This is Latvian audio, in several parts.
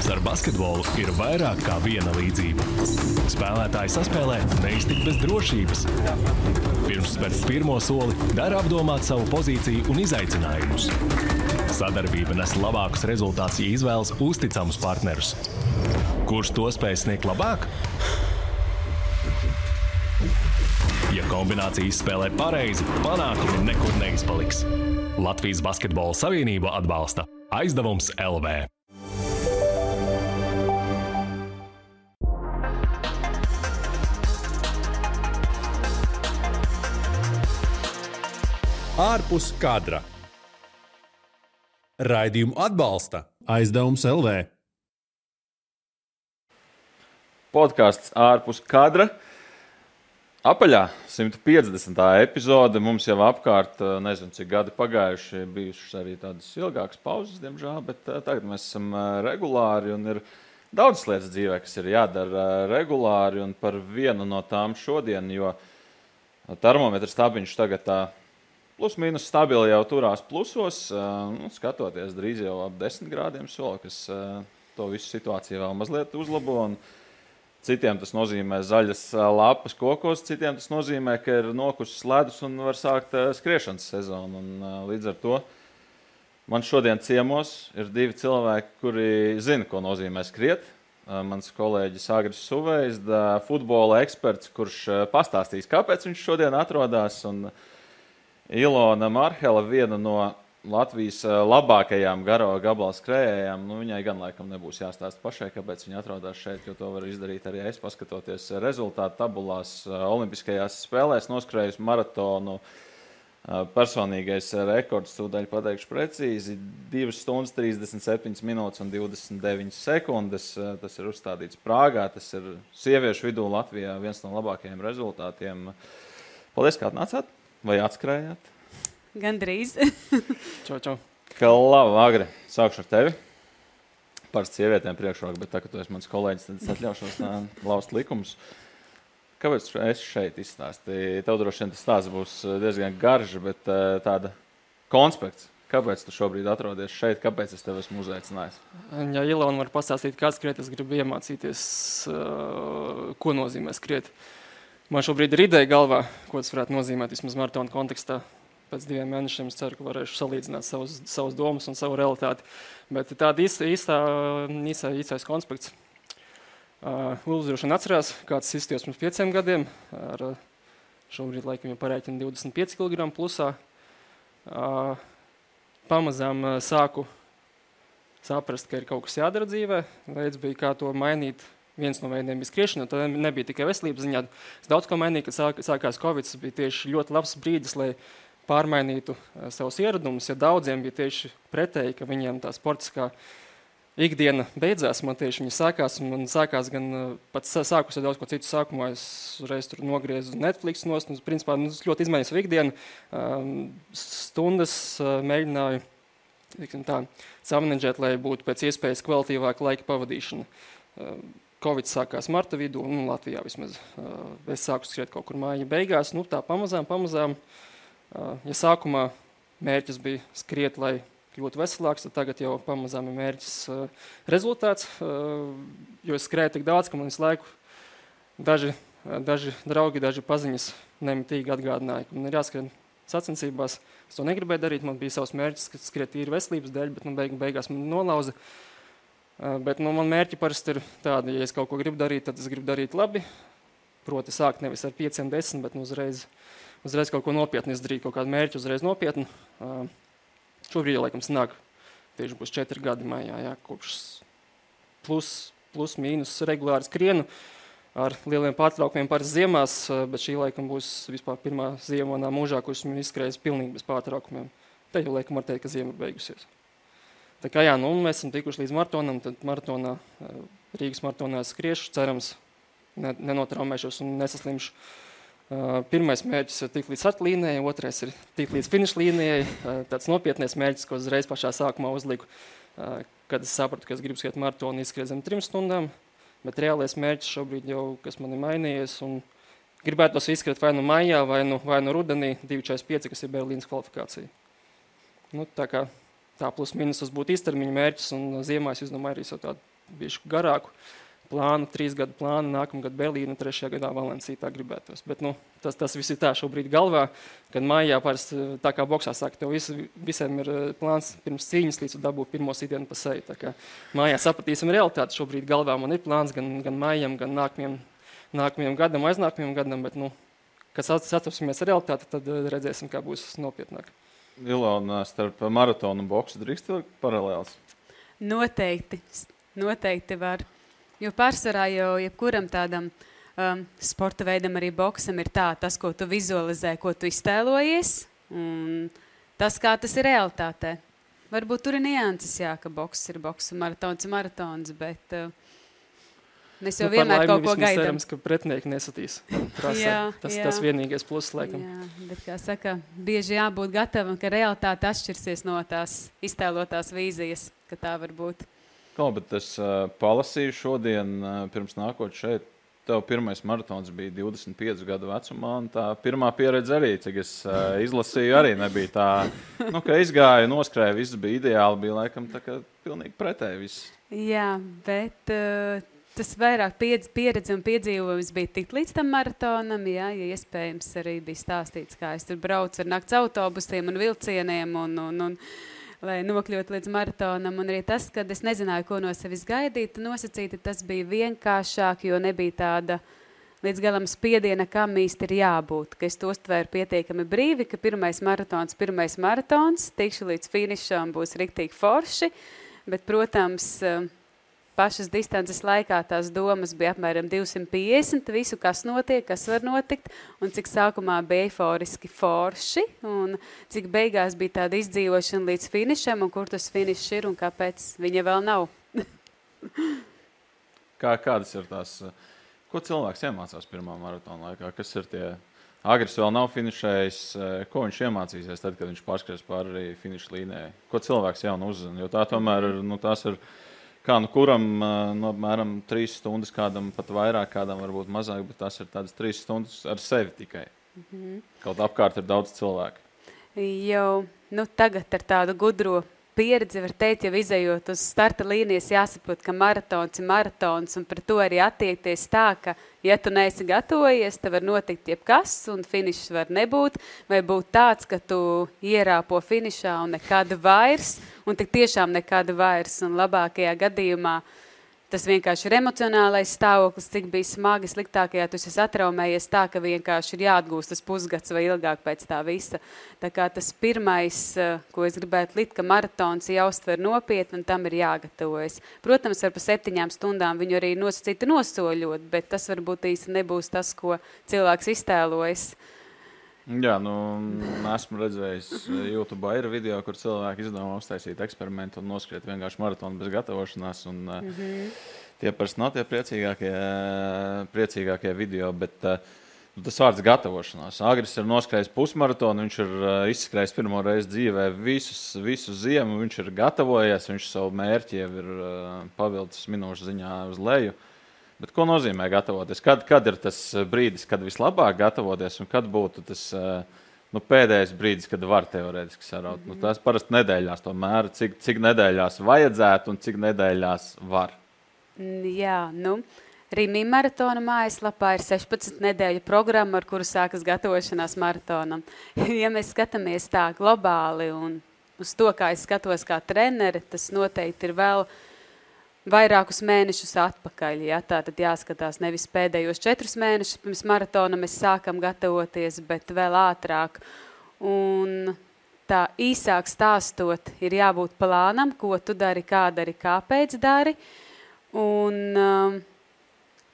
Mums ar basketbolu ir vairāk kā viena līdzība. Spēlētāji saspēlē neiztikt bez drošības. Pirms spērt pirmo soli, dara apdomāt savu pozīciju un izaicinājumus. Sadarbība nes labākus rezultātus, ja izvēlas uzticamus partnerus. Kurš to spēj sniegt labāk? Ja kombinācijas spēlē pareizi, panākumi nekur neizpaliks. Latvijas Basketbola Savienība atbalsta aizdevums LV. Ārpus kadra. Raidījumu atbalsta aizdevums LV. Podkāsts ārpus kadra. Apaļā 150. epizode. Mums jau apkārt, eh, nezinu, cik gadi pagājuši, bijušas arī tādas ilgākas pauzes, diemžēl, bet eh, tagad mēs esam eh, regulāri un ir daudzas lietas dzīvē, kas ir jādara regulāri. Un par vienu no tām šodien, jo termometrs stabiņš tagad tā plus mīnus stabili jau turās plusos, nu, skatoties drīz jau ap 10 grādiem soli, kas to visu situāciju vēl mazliet uzlabo. Un, Citiem tas nozīmē zaļas lapas kokos, citiem tas nozīmē, ka ir nokusis ledus un var sākt skriešanas sezonu. Un, līdz ar to man šodien ciemos ir divi cilvēki, kuri zina, ko nozīmē skriet. Mans kolēģis Agris Suvejs, futbola eksperts, kurš pastāstīs, kāpēc viņš šodien atrodas. Un Ilona Marhela, viena no Latvijas eh, labākajām garo gabalu skrējējām, nu, viņai gan laikam nebūs jāstāsta pašai, kāpēc viņa atrodas šeit, jo to var izdarīt arī es, paskatoties rezultātu tabulās. Eh, Olimpiskajās spēlēs noskrējusi maratonu. Eh, personīgais rekords, tūdaļ pateikšu precīzi, 2 stundas, 37 minūtes un 29 sekundes. Tas ir uzstādīts Prāgā, tas ir sieviešu vidū Latvijā viens no labākajiem rezultātiem. Paldies, ka atnācāt vai atskrējāt! Gan drīz. čau, čau. Kā labi, Agri. Sākšu ar tevi. Parasti sievietēm priekšroka, bet tā, ka tu esi mans kolēģis, tad es atļaušos laust likumus. Kāpēc es šeit izstāstīju? Tev droši vien tas stāsts būs diezgan garš, bet tāda konspekts. Kāpēc tu šobrīd atrodies šeit? Kāpēc es tevi esmu uzaicinājis? Ja Ilona var pastāstīt, kā skriet, es gribu iemācīties, ko nozīmē skriet. Man šobrīd ir ideja galvā, ko tas varētu nozīmēt vismaz maratona kontekstā pēc diviem mēnešiem es ceru, ka varēšu salīdzināt savus, savus domas un savu realitāti. Bet tāda īsta, īstā, īsā, īsais konspekts. Uh, Lūdzu, droši vien atcerās, kāds izstījās pirms pieciem gadiem. Ar, šobrīd laikam jau parēķina 25 kg plusā. Uh, pamazām uh, sāku saprast, ka ir kaut kas jādara dzīvē. Veids bija, kā to mainīt. Viens no veidiem bija skriešana, tā nebija tikai veselības ziņā. Es daudz ko mainīju, kad sāk, sākās Covid. Tas bija tieši ļoti labs brīdis, lai pārmainītu eh, savus ieradumus. Ja daudziem bija tieši pretēji, ka viņiem tā sportiskā ikdiena beidzās, man tieši viņa sākās. Man sākās gan eh, pats sākus ar daudz ko citu sākumā. Es reiz tur nogriezu Netflix nost, un principā nu, ļoti izmainīju savu ikdienu. Ehm, stundas eh, mēģināju tā, samanģēt, lai būtu pēc iespējas kvalitīvāka laika pavadīšana. Covid sākās marta vidū, nu, Latvijā vismaz. Es sāku skriet kaut kur māja beigās, nu, tā pamazām, pamazām. Uh, Ja sākumā mērķis bija skriet, lai kļūtu veselāks, tad tagad jau pamazām ir mērķis rezultāts. Jo es skrēju tik daudz, ka man visu laiku daži, daži draugi, daži paziņas nemitīgi atgādināja, ka man ir jāskrien sacensībās. Es to negribēju darīt, man bija savs mērķis, ka skriet tīri veselības dēļ, bet nu, beig, beigās man nolauza. Bet nu, man mērķi parasti ir tādi, ja es kaut ko gribu darīt, tad es gribu darīt labi. Proti, sākt nevis ar pieciem, desmit, bet nu, uzreiz uzreiz kaut ko nopietnu izdarīt, kaut kādu mērķu uzreiz nopietnu. Šobrīd jau laikam sanāk, tieši būs četri gadi maijā, jā, kopš plus, plus mīnus regulāri skrienu ar lieliem pārtraukumiem par ziemās, bet šī laikam būs vispār pirmā ziema manā mūžā, kurš esmu izskrējis pilnīgi bez pārtraukumiem. Te jau laikam var teikt, ka ziema ir beigusies. Tā kā jā, nu, mēs esam tikuši līdz maratonam, tad maratonā, Rīgas maratonā skriešu, cerams, nenotraumēšos un nesaslimšu. Pirmais mērķis ir tikt līdz startlīnijai, otrais ir tikt līdz finiša līnijai. Tāds nopietnais mērķis, ko uzreiz pašā sākumā uzliku, kad es sapratu, ka es gribu skriet maratonu, izskriet zem trim stundām. Bet reālais mērķis šobrīd jau, kas man ir mainījies, un gribētu tos izskriet vai nu maijā, vai nu, vai nu rudenī, 245, kas ir Berlīnas kvalifikācija. Nu, tā kā tā plus mīnus būtu īstermiņa mērķis, un ziemā es izdomāju arī tādu bijuši garāku plānu, trīs gadu plānu, nākamā gada Berlīna, trešajā gadā Valencija. Tā gribētos. Bet nu, tas, tas viss ir tā šobrīd galvā. Kad mājā parasti tā kā boxā saka, tev vis, visiem ir eh, plāns pirms cīņas, līdz dabūt pirmo sitienu pa seju. Mājā sapratīsim realitāti. Šobrīd galvā man ir plāns gan, gan mājām, gan nākamajam, nākamajam gadam, aiznākamajam gadam. Bet, nu, kad sastapsimies ar realitāti, tad eh, redzēsim, kā būs nopietnāk. Ilona, starp maratonu un boxu drīkst vilkt paralēls? Noteikti. Noteikti var. Jo pārsvarā jau jebkuram tādam um, sporta veidam, arī boxam, ir tā, tas, ko tu vizualizē, ko tu iztēlojies, un tas, kā tas ir realitātē. Varbūt tur ir nianses, jā, ka boks ir boks un maratons ir maratons, bet uh, mēs jau nu, vienmēr kaut ko gaidām. Cerams, ka pretinieki nesatīs. Jā, tas, jā. tas vienīgais pluss, laikam. Jā, bet, kā saka, bieži jābūt gatavam, ka realitāte atšķirsies no tās iztēlotās vīzijas, ka tā var būt. Kā, bet es uh, palasīju šodien, uh, pirms nākot šeit. Tev pirmais maratons bija 25 gadu vecumā, un tā pirmā pieredze arī, cik es uh, izlasīju, arī nebija tā, nu, ka izgāja, noskrēja, viss bija ideāli, bija laikam tā kā pilnīgi pretēji viss. Jā, bet uh, tas vairāk pieredze un piedzīvojums bija tik līdz tam maratonam, jā, ja iespējams arī bija stāstīts, kā es tur braucu ar nakts autobusiem un vilcieniem un, un, un, lai nokļūtu līdz maratonam. Un arī tas, ka es nezināju, ko no sevis gaidīt, nosacīti tas bija vienkāršāk, jo nebija tāda līdz galam spiediena, kam īsti ir jābūt. Ka es to uztvēru pietiekami brīvi, ka pirmais maratons, pirmais maratons, tikšu līdz finišam būs riktīgi forši. Bet, protams, pašas distances laikā tās domas bija apmēram 250, visu, kas notiek, kas var notikt, un cik sākumā bija eiforiski forši, un cik beigās bija tāda izdzīvošana līdz finišam, un kur tas finišs ir, un kāpēc viņa vēl nav. Kā, kādas ir tās, ko cilvēks iemācās pirmā maratona laikā, kas ir tie Agris vēl nav finišējis. Ko viņš iemācīsies tad, kad viņš pārskries pāri finiša līnijai? Ko cilvēks jau uzzina? Jo tā tomēr ir, nu, tās ir Kā nu kuram no apmēram trīs stundas, kādam pat vairāk, kādam varbūt mazāk, bet tas ir tādas trīs stundas ar sevi tikai. Mm -hmm. Kaut apkārt ir daudz cilvēku. Jau nu, tagad ar tādu gudro pieredzi var teikt, jau izējot uz starta līnijas, jāsaprot, ka maratons ir maratons, un par to arī attiekties tā, ka, ja tu neesi gatavojies, tad var notikt jebkas, un finišs var nebūt, vai būt tāds, ka tu ierāpo finišā un nekad vairs, un tik tiešām nekad vairs, un labākajā gadījumā tas vienkārši ir emocionālais stāvoklis, cik bija smagi, sliktākajā tu esi atraumējies tā, ka vienkārši ir jāatgūst tas pusgads vai ilgāk pēc tā visa. Tā kā tas pirmais, eh, ko es gribētu likt, ka maratons jāuztver nopietni un tam ir jāgatavojas. Protams, ar pa septiņām stundām viņu arī nosacīti nosoļot, bet tas varbūt īsti nebūs tas, ko cilvēks iztēlojas. Uh, Jā, nu, esmu redzējis eh, YouTube ir video, kur cilvēki izdomā uztaisīt eksperimentu un noskriet vienkārši maratonu bez gatavošanās. Un, mm -hmm. Tie parasti nav tie priecīgākie, priecīgākie video, bet uh, tas vārds gatavošanās. Agris ir noskrējis pusmaratonu, viņš ir izskrējis pirmo reizi dzīvē visus, visu ziemu, viņš ir gatavojies, viņš savu mērķi jau ir pavilcis minūšu ziņā uz leju. Uh, Bet ko nozīmē gatavoties? Kad, kad ir tas eh, brīdis, kad vislabāk gatavoties, un kad būtu tas eh, nu, pēdējais brīdis, kad var teorētiski saraut? Mm -hmm. nu, tas parasti nedēļās tomēr, cik, cik nedēļās vajadzētu un cik nedēļās var. Jā, nu. Rīmī maratona mājaslapā ir 16 nedēļu programma, ar kuru sākas gatavošanās maratonam. ja mēs skatāmies tā globāli un uz to, kā es skatos kā treneri, tas noteikti ir vēl uh, vairākus mēnešus atpakaļ. Ja? Tā tad jāskatās nevis pēdējos četrus mēnešus pirms maratona mēs sākam gatavoties, bet vēl ātrāk. Un tā īsāk stāstot, ir jābūt plānam, ko tu dari, kā dari, kāpēc dari. Un, um,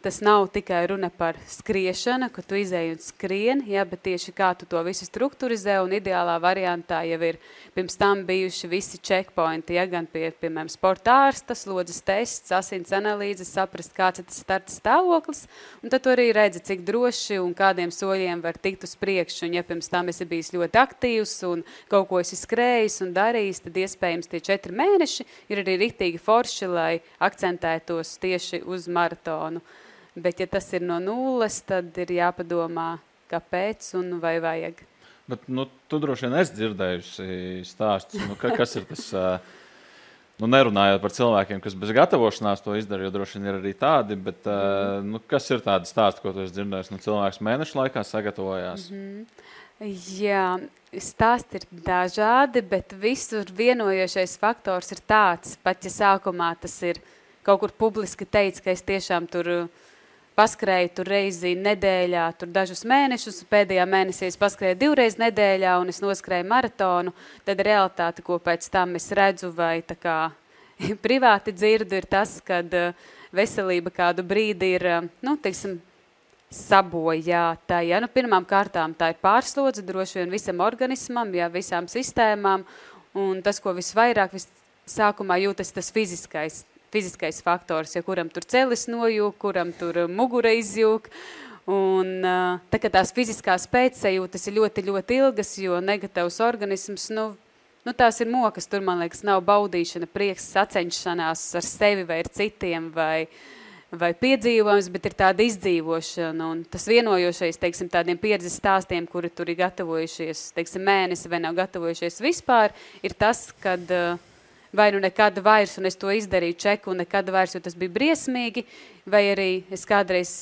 tas nav tikai runa par skriešanu, ka tu izēji un skrien, ja, bet tieši kā tu to visu strukturizē, un ideālā variantā jau ir pirms tam bijuši visi checkpointi, ja, gan pie, piemēram, sporta ārsta, slodzes tests, asins analīzes, saprast, kāds ir tas starta stāvoklis, un tad tu arī redzi, cik droši un kādiem soļiem var tikt uz priekšu, un ja pirms tam esi bijis ļoti aktīvs un kaut ko esi skrējis un darījis, tad iespējams tie četri mēneši ir arī riktīgi forši, lai akcentētos tieši uz maratonu. Bet, ja tas ir no nulles, tad ir jāpadomā, kāpēc un vai vajag. Bet, nu, tu droši vien esi dzirdējusi stāstus, nu, ka, kas ir tas. Nu, nerunājot par cilvēkiem, kas bez gatavošanās to izdara, jo droši vien ir arī tādi. Bet, mm. nu, kas ir tādi stāsti, ko tu esi dzirdējis? Nu, cilvēks mēnešu laikā sagatavojās. Mm -hmm. Jā, stāsti ir dažādi, bet visur vienojošais faktors ir tāds, pat ja sākumā tas ir kaut kur publiski teicis, ka es tiešām tur uh, paskrēju tur reizi nedēļā, tur dažus mēnešus, pēdējā mēnesī es paskrēju divreiz nedēļā un es noskrēju maratonu, tad realitāte, ko pēc tam es redzu vai kā privāti dzirdu, ir tas, kad uh, veselība kādu brīdi ir, uh, nu, teiksim, sabojāta. Ja? Nu, pirmām kārtām tā ir pārslodze droši vien visam organismam, ja, visām sistēmām, un tas, ko visvairāk vis sākumā jūtas tas fiziskais, fiziskais faktors, ja kuram tur celis nojūg, kuram tur mugura izjūg. Un, tā kā tās fiziskās pēcsajūtas ir ļoti, ļoti ilgas, jo negatīvs organisms, nu, nu, tās ir mokas, tur, man liekas, nav baudīšana, prieks, sacenšanās ar sevi vai ar citiem, vai, vai piedzīvojums, bet ir tāda izdzīvošana. Tas vienojošais, teiksim, tādiem pieredzes stāstiem, kuri tur ir gatavojušies, teiksim, mēnesi vai nav gatavojušies vispār, ir tas, kad uh, vai nu nekad vairs, un es to izdarīju čeku, un nekad vairs, jo tas bija briesmīgi, vai arī es kādreiz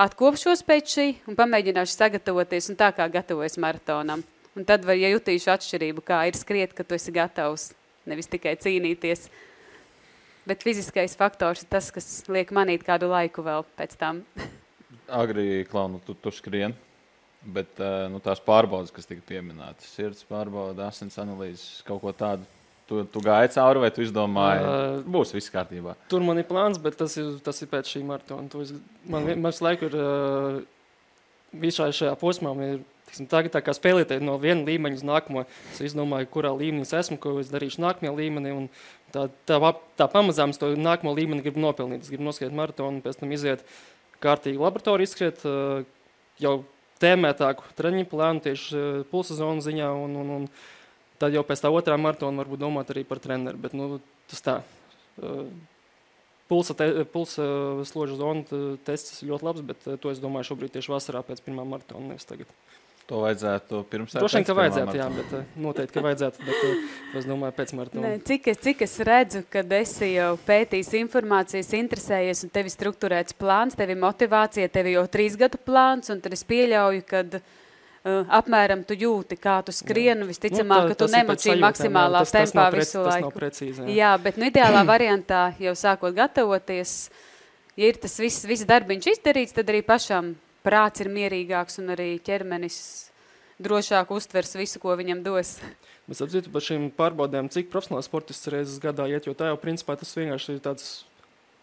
atkopšos pēc šī un pamēģināšu sagatavoties un tā kā gatavojas maratonam. Un tad var, ja jutīšu atšķirību, kā ir skriet, ka tu esi gatavs, nevis tikai cīnīties. Bet fiziskais faktors ir tas, kas liek manīt kādu laiku vēl pēc tam. Agri, klaunu, tu, tu skrien, bet eh, nu, tās pārbaudas, kas tika pieminētas, sirds pārbauda, asins analīzes, kaut ko tādu Tu, tu gāji cauri, vai tu izdomāji, uh, būs viss kārtībā? Tur man ir plāns, bet tas ir, tas ir pēc šī maratona. Es, man visu laiku ir uh, visā šajā posmā. Ir, tiksim, tagad tā kā spēlēties no viena līmeņa uz nākamo. Es izdomāju, kurā līmenī es esmu, ko es darīšu nākamajā līmenī. Tā, tā, tā pamazām es to nākamo līmeni gribu nopelnīt. Es gribu noskriet maratonu, pēc tam iziet kārtīgi laboratoriju, izskriet uh, jau tēmētāku treniņu plānu tieši uh, pulsa zonu ziņā. Un, un, un, Tad jau pēc tā otrā maratona varbūt domāt arī par treneru. Bet, nu, tas tā. Pulsa, te, pulsa slodžu zonu tests ir ļoti labs, bet to es domāju šobrīd tieši vasarā pēc pirmā maratona, nevis tagad. To vajadzētu pirms tam. Droši vien, ka vajadzētu, jā, bet noteikti, ka vajadzētu. Bet es domāju, pēc maratona. Cik, es, cik es redzu, kad esi jau pētījis informācijas, interesējies, un tev ir strukturēts plāns, tev ir motivācija, tev ir jau trīs gadu plāns, un tad es pieļauju, ka Uh, apmēram tu jūti, kā tu skrieni. Visticamāk, nu, tā, ka tu nemočī maksimālā tas, tempā tas visu laiku. Precīzi, jā. jā, bet nu, ideālā variantā jau sākot gatavoties, ja ir tas viss, viss darbiņš izdarīts, tad arī pašam prāts ir mierīgāks un arī ķermenis drošāk uztvers visu, ko viņam dos. Mēs apzītu par šīm pārbaudēm, cik profesionāls sportists reizes gadā iet, jo tā jau principā tas vienkārši ir tāds,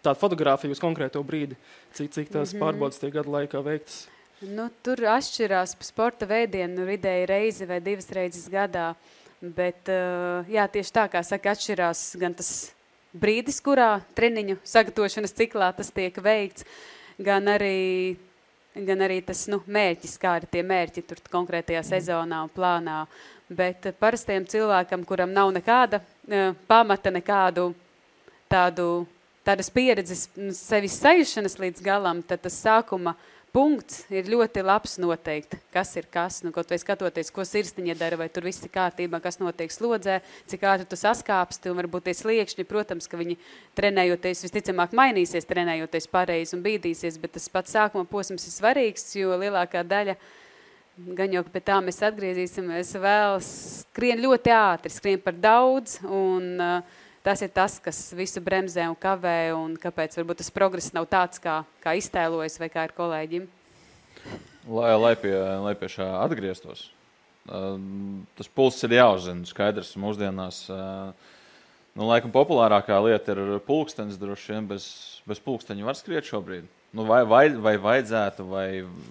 tāda fotografija uz konkrēto brīdi, cik, cik tās mm -hmm. pārbaudas tiek gadu laikā veiktas. Nu, tur atšķirās sporta veidiem, nu, vidēji reizi vai divas reizes gadā. Bet, uh, jā, tieši tā kā saka, atšķirās gan tas brīdis, kurā treniņu sagatavošanas ciklā tas tiek veikts, gan arī, gan arī tas nu, mērķis, kā ir tie mērķi tur konkrētajā sezonā un plānā. Bet parastajam cilvēkam, kuram nav nekāda uh, pamata, nekādu tādu, tādas pieredzes sevis sajušanas līdz galam, tad tas sākuma punkts ir ļoti labs noteikt, kas ir kas. Nu, kaut vai skatoties, ko sirsniņa dara, vai tur viss ir kārtībā, kas notiek slodzē, cik ātri tu saskāpsti, un varbūt tie sliekšņi, protams, ka viņi trenējoties, visticamāk mainīsies, trenējoties pareizi un bīdīsies, bet tas pats sākuma posms ir svarīgs, jo lielākā daļa gan jau pie tā mēs atgriezīsimies vēl skrien ļoti ātri, skrien par daudz, un uh, tas ir tas, kas visu bremzē un kavē, un kāpēc varbūt tas progress nav tāds, kā, kā iztēlojas vai kā ir kolēģim. Lai, lai, pie, lai pie šā atgrieztos, tas pulss ir jāuzzina. Skaidrs, mūsdienās nu, laikam populārākā lieta ir pulkstenis. Droši vien bez, bez pulksteņa var skriet šobrīd. Nu, vai, vai, vai vajadzētu, vai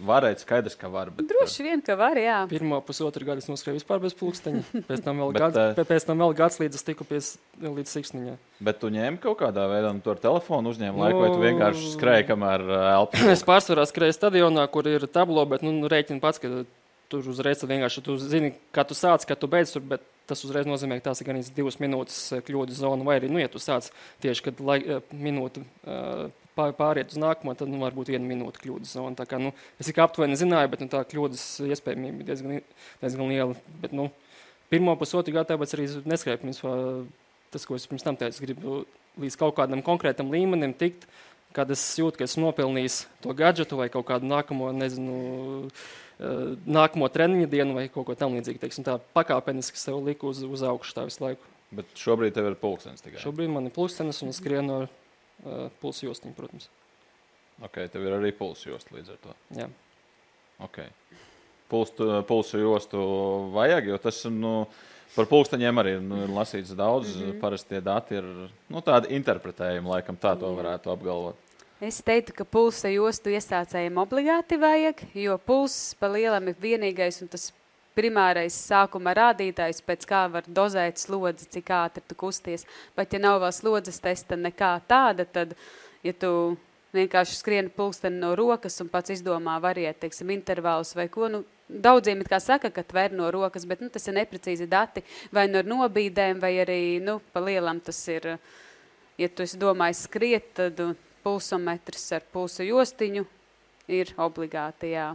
varētu skaidrs, ka var. Bet, Droši vien, ka var, jā. Pirmā pusotru gadu es noskrēju vispār bez pulksteņa. Pēc tam vēl, bet, gads, pēc tam vēl gads, līdz es tiku pies, līdz siksniņā. Bet tu ņēmi kaut kādā veidā, un tu ar telefonu uzņēmi laiku, vai tu vienkārši skrēji, kamēr elpi? es pārsvarā skrēju stadionā, kur ir tablo, bet nu, rēķini pats, ka tur uzreiz vienkārši tu zini, kā tu sāc, kā tu beidz tur, bet tas uzreiz nozīmē, ka tās ir gan divas minūtes kļūdas zona, vai arī, nu, ja tu sāc tieši, kad lai, minūte uh, pāriet uz nākamo, tad nu, varbūt viena minūte kļūdas zona. Tā kā, nu, es tikai aptuveni zināju, bet nu, tā kļūdas iespējamība ir diezgan, diezgan liela. Bet, nu, pirmo pusotru gadu tāpēc arī neskrēju. tas, ko es pirms tam teicu, gribu līdz kaut kādam konkrētam līmenim tikt, kad es jūtu, ka esmu nopelnījis to gadgetu vai kaut kādu nākamo, nezinu, nākamo treniņa dienu vai kaut ko tamlīdzīgu. Teiksim, tā pakāpeniski sev liku uz, uz augšu tā visu laiku. Bet šobrīd tev ir pulkstenis tikai. Šobrīd man ir pulkstenis un es skrienu ar pulsu jostiņu, protams. Ok, tev ir arī pulsu josta līdz ar to. Jā. Okay. Pulstu, pulsu jostu vajag, jo tas nu, par pulksteņiem arī nu, ir lasīts daudz. Mm -hmm. Parasti tie dati ir nu, tādi interpretējumi, laikam tā to varētu apgalvot. Es teiktu, ka pulsa jostu iesācējiem obligāti vajag, jo pulss pa lielam ir vienīgais un tas primārais sākuma rādītājs, pēc kā var dozēt slodzi, cik ātri tu kusties. Bet, ja nav vēl slodzes testa nekā tāda, tad, ja tu vienkārši skrien pulksteni no rokas un pats izdomā variet, teiksim, intervālus vai ko. Nu, daudziem it kā saka, ka tver no rokas, bet nu, tas ir neprecīzi dati vai no nobīdēm, vai arī nu, pa lielam tas ir, ja tu esi domājis skriet, tad pulsometrs ar pulsu jostiņu ir obligāti, jā.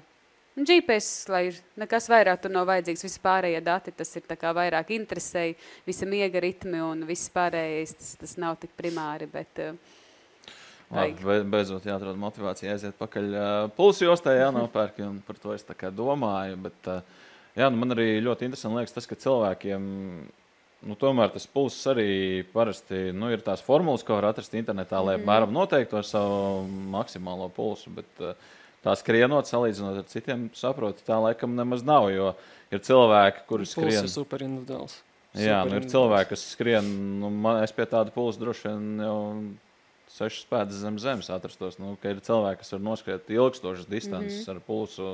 Un GPS, lai ir nekas vairāk tur nav vajadzīgs, visi pārējie dati, tas ir vairāk interesēji, visi miega ritmi un viss pārējais, tas, tas nav tik primāri, bet uh, Labi, beidzot, jāatrod motivācija aiziet pakaļ uh, pulsu jostā, jānopērk, un par to es domāju. Bet, uh, jā, nu man arī ļoti interesanti liekas tas, ka cilvēkiem, nu tomēr tas pulss arī parasti, nu ir tās formulas, ko var atrast internetā, lai mm. apmēram noteiktu to savu maksimālo pulsu, bet uh, tā skrienot, salīdzinot ar citiem, saprotu, tā laikam nemaz nav, jo ir cilvēki, kuri skrien. Tas ir super individuāls. Jā, nu ir cilvēki, kas skrien, nu man, es pie tāda pulsa droši vien jau sešas pēdas zem zemes atrastos. Nu, ir cilvēki, kas var noskriet ilgstošas distances mm -hmm. ar pulsu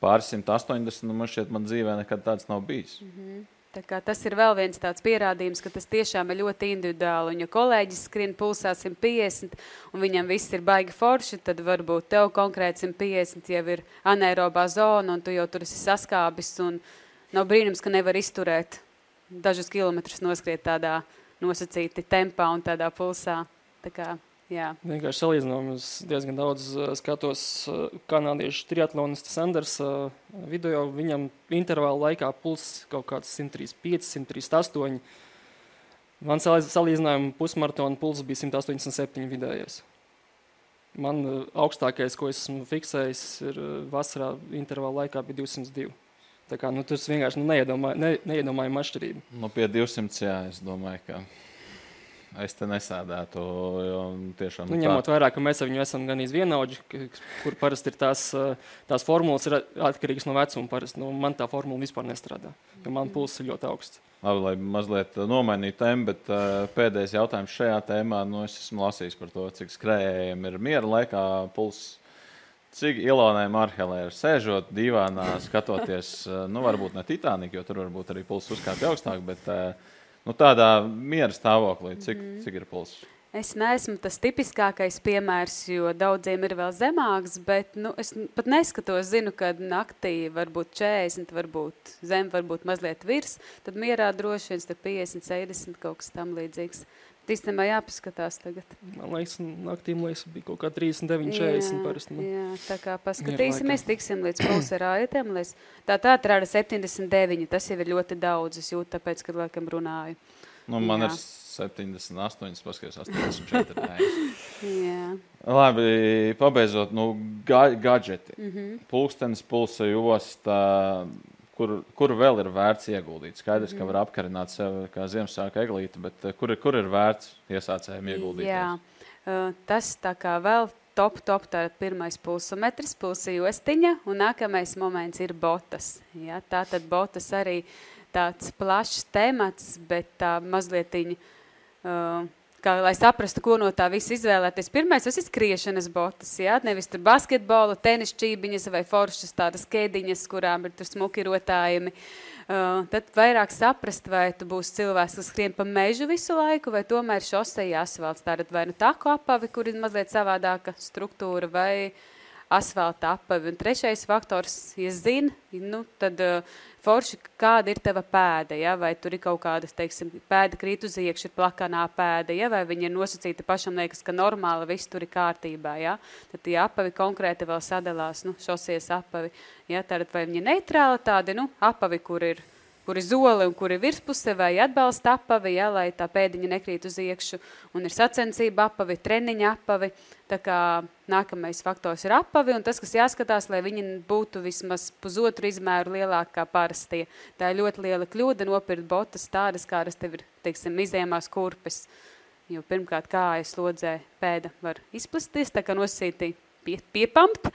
pāris simt astoņdesmit. Nu, man šķiet, man dzīvē nekad tāds nav bijis. Mm -hmm. Tas ir vēl viens tāds pierādījums, ka tas tiešām ir ļoti individuāli. Un, ja kolēģis skrien pulsā 150 un viņam viss ir baigi forši, tad varbūt tev konkrēti 150 jau ir anaerobā zona un tu jau tur esi saskābis. Nav brīnums, ka nevar izturēt dažus kilometrus noskriet tādā nosacīti tempā un tādā pulsā. Tā kā, jā. Vienkārši salīdzinām, es diezgan daudz uh, skatos uh, kanādiešu triatlonistu Sanders uh, video. Viņam intervāla laikā pulss kaut kāds 135, 138. Man salīdzinājumā pusmaratona pulss bija 187 vidējais. Man augstākais, ko esmu fiksējis, ir vasarā intervāla laikā bija 202. Tā kā, nu, tas vienkārši nu, neiedomājama ne, neiedomāja atšķirība. Nu, pie 200, jā, es domāju, ka es te nesēdētu. Tiešām, nu, ņemot tā... vērā, ka mēs ar viņu esam gan izvienauģi, kur parasti ir tās, tās formulas ir atkarīgas no vecuma. Parasti, nu, man tā formula vispār nestrādā, jo man pulss ir ļoti augsts. Labi, lai mazliet nomainītu tēmu, bet uh, pēdējais jautājums šajā tēmā. Nu, es esmu lasījis par to, cik skrējējiem ir miera laikā pulss. Cik Ilonai Marhelē ir sēžot divānā, skatoties, nu, varbūt ne Titaniku, jo tur varbūt arī pulss uzkāpj augstāk, bet uh, nu, tādā miera stāvoklī, cik, mm. cik ir pulss? Es neesmu tas tipiskākais piemērs, jo daudziem ir vēl zemāks, bet nu, es pat neskatos, zinu, ka naktī var būt 40, varbūt zem, varbūt mazliet virs, tad mierā droši vien 50, 70 kaut kas tam līdzīgs. Īstenībā jāpaskatās tagad. Man liekas, naktīm liekas, bija kaut kā 39, 40 parasti. Man. Jā, tā kā paskatīsimies, tiksim līdz pulserājotiem. Līdz... Tā tā atrāda 79, tas jau ir ļoti daudz, es jūtu tāpēc, kad laikam runāju. Nu, man jā. ir 78, paskatās 84. jā. Labi, pabeidzot, nu, ga gadžeti. Mm -hmm. Pulkstenis, pulsa josta, kur, kur vēl ir vērts ieguldīt. Skaidrs, ka var apkarināt sevi kā Ziemassvētku eglīti, bet eh, kur, kur ir vērts iesācējiem ieguldīt? Jā, tas tā kā vēl top, top, tā ir pirmais pulsometrs, pulsa jostiņa, un nākamais moments ir botas. Ja? Tā tad botas arī tāds plašs temats, bet tā mazlietiņa, uh, kā, lai saprastu, ko no tā visa izvēlēties. Pirmais, tas ir skriešanas botas, jā, nevis basketbola, tenis čībiņas vai foršas tādas kēdiņas, kurām ir tur smuki rotājumi. Uh, tad vairāk saprast, vai tu būsi cilvēks, kas skrien pa mežu visu laiku, vai tomēr šoseja asfalts. Tātad vai nu taku apavi, kur ir mazliet savādāka struktūra, vai asfalta apavi. Un trešais faktors, ja zini, nu, tad uh, forši, kāda ir tava pēda, ja? vai tur ir kaut kāda, teiksim, pēda krīt uz iekšu, ir plakanā pēda, ja? vai viņa ir nosacīta pašam liekas, ka normāli viss tur ir kārtībā, ja? tad tie apavi konkrēti vēl sadalās, nu, šosies apavi, ja? tad vai viņa neitrāla tādi, nu, apavi, kur ir kur ir zole un kur ir virspuse, vai atbalsta apavi, ja, lai tā pēdiņa nekrīt uz iekšu, un ir sacensība apavi, treniņa apavi. Tā kā nākamais faktors ir apavi, un tas, kas jāskatās, lai viņi būtu vismaz pusotru izmēru lielāki kā parastie. Tā ir ļoti liela kļūda nopirkt botas tādas, kādas tev ir, teiksim, izējumās kurpes. Jo pirmkārt, kājas slodzē pēda var izplasties, tā kā nosītī pie, piepamt.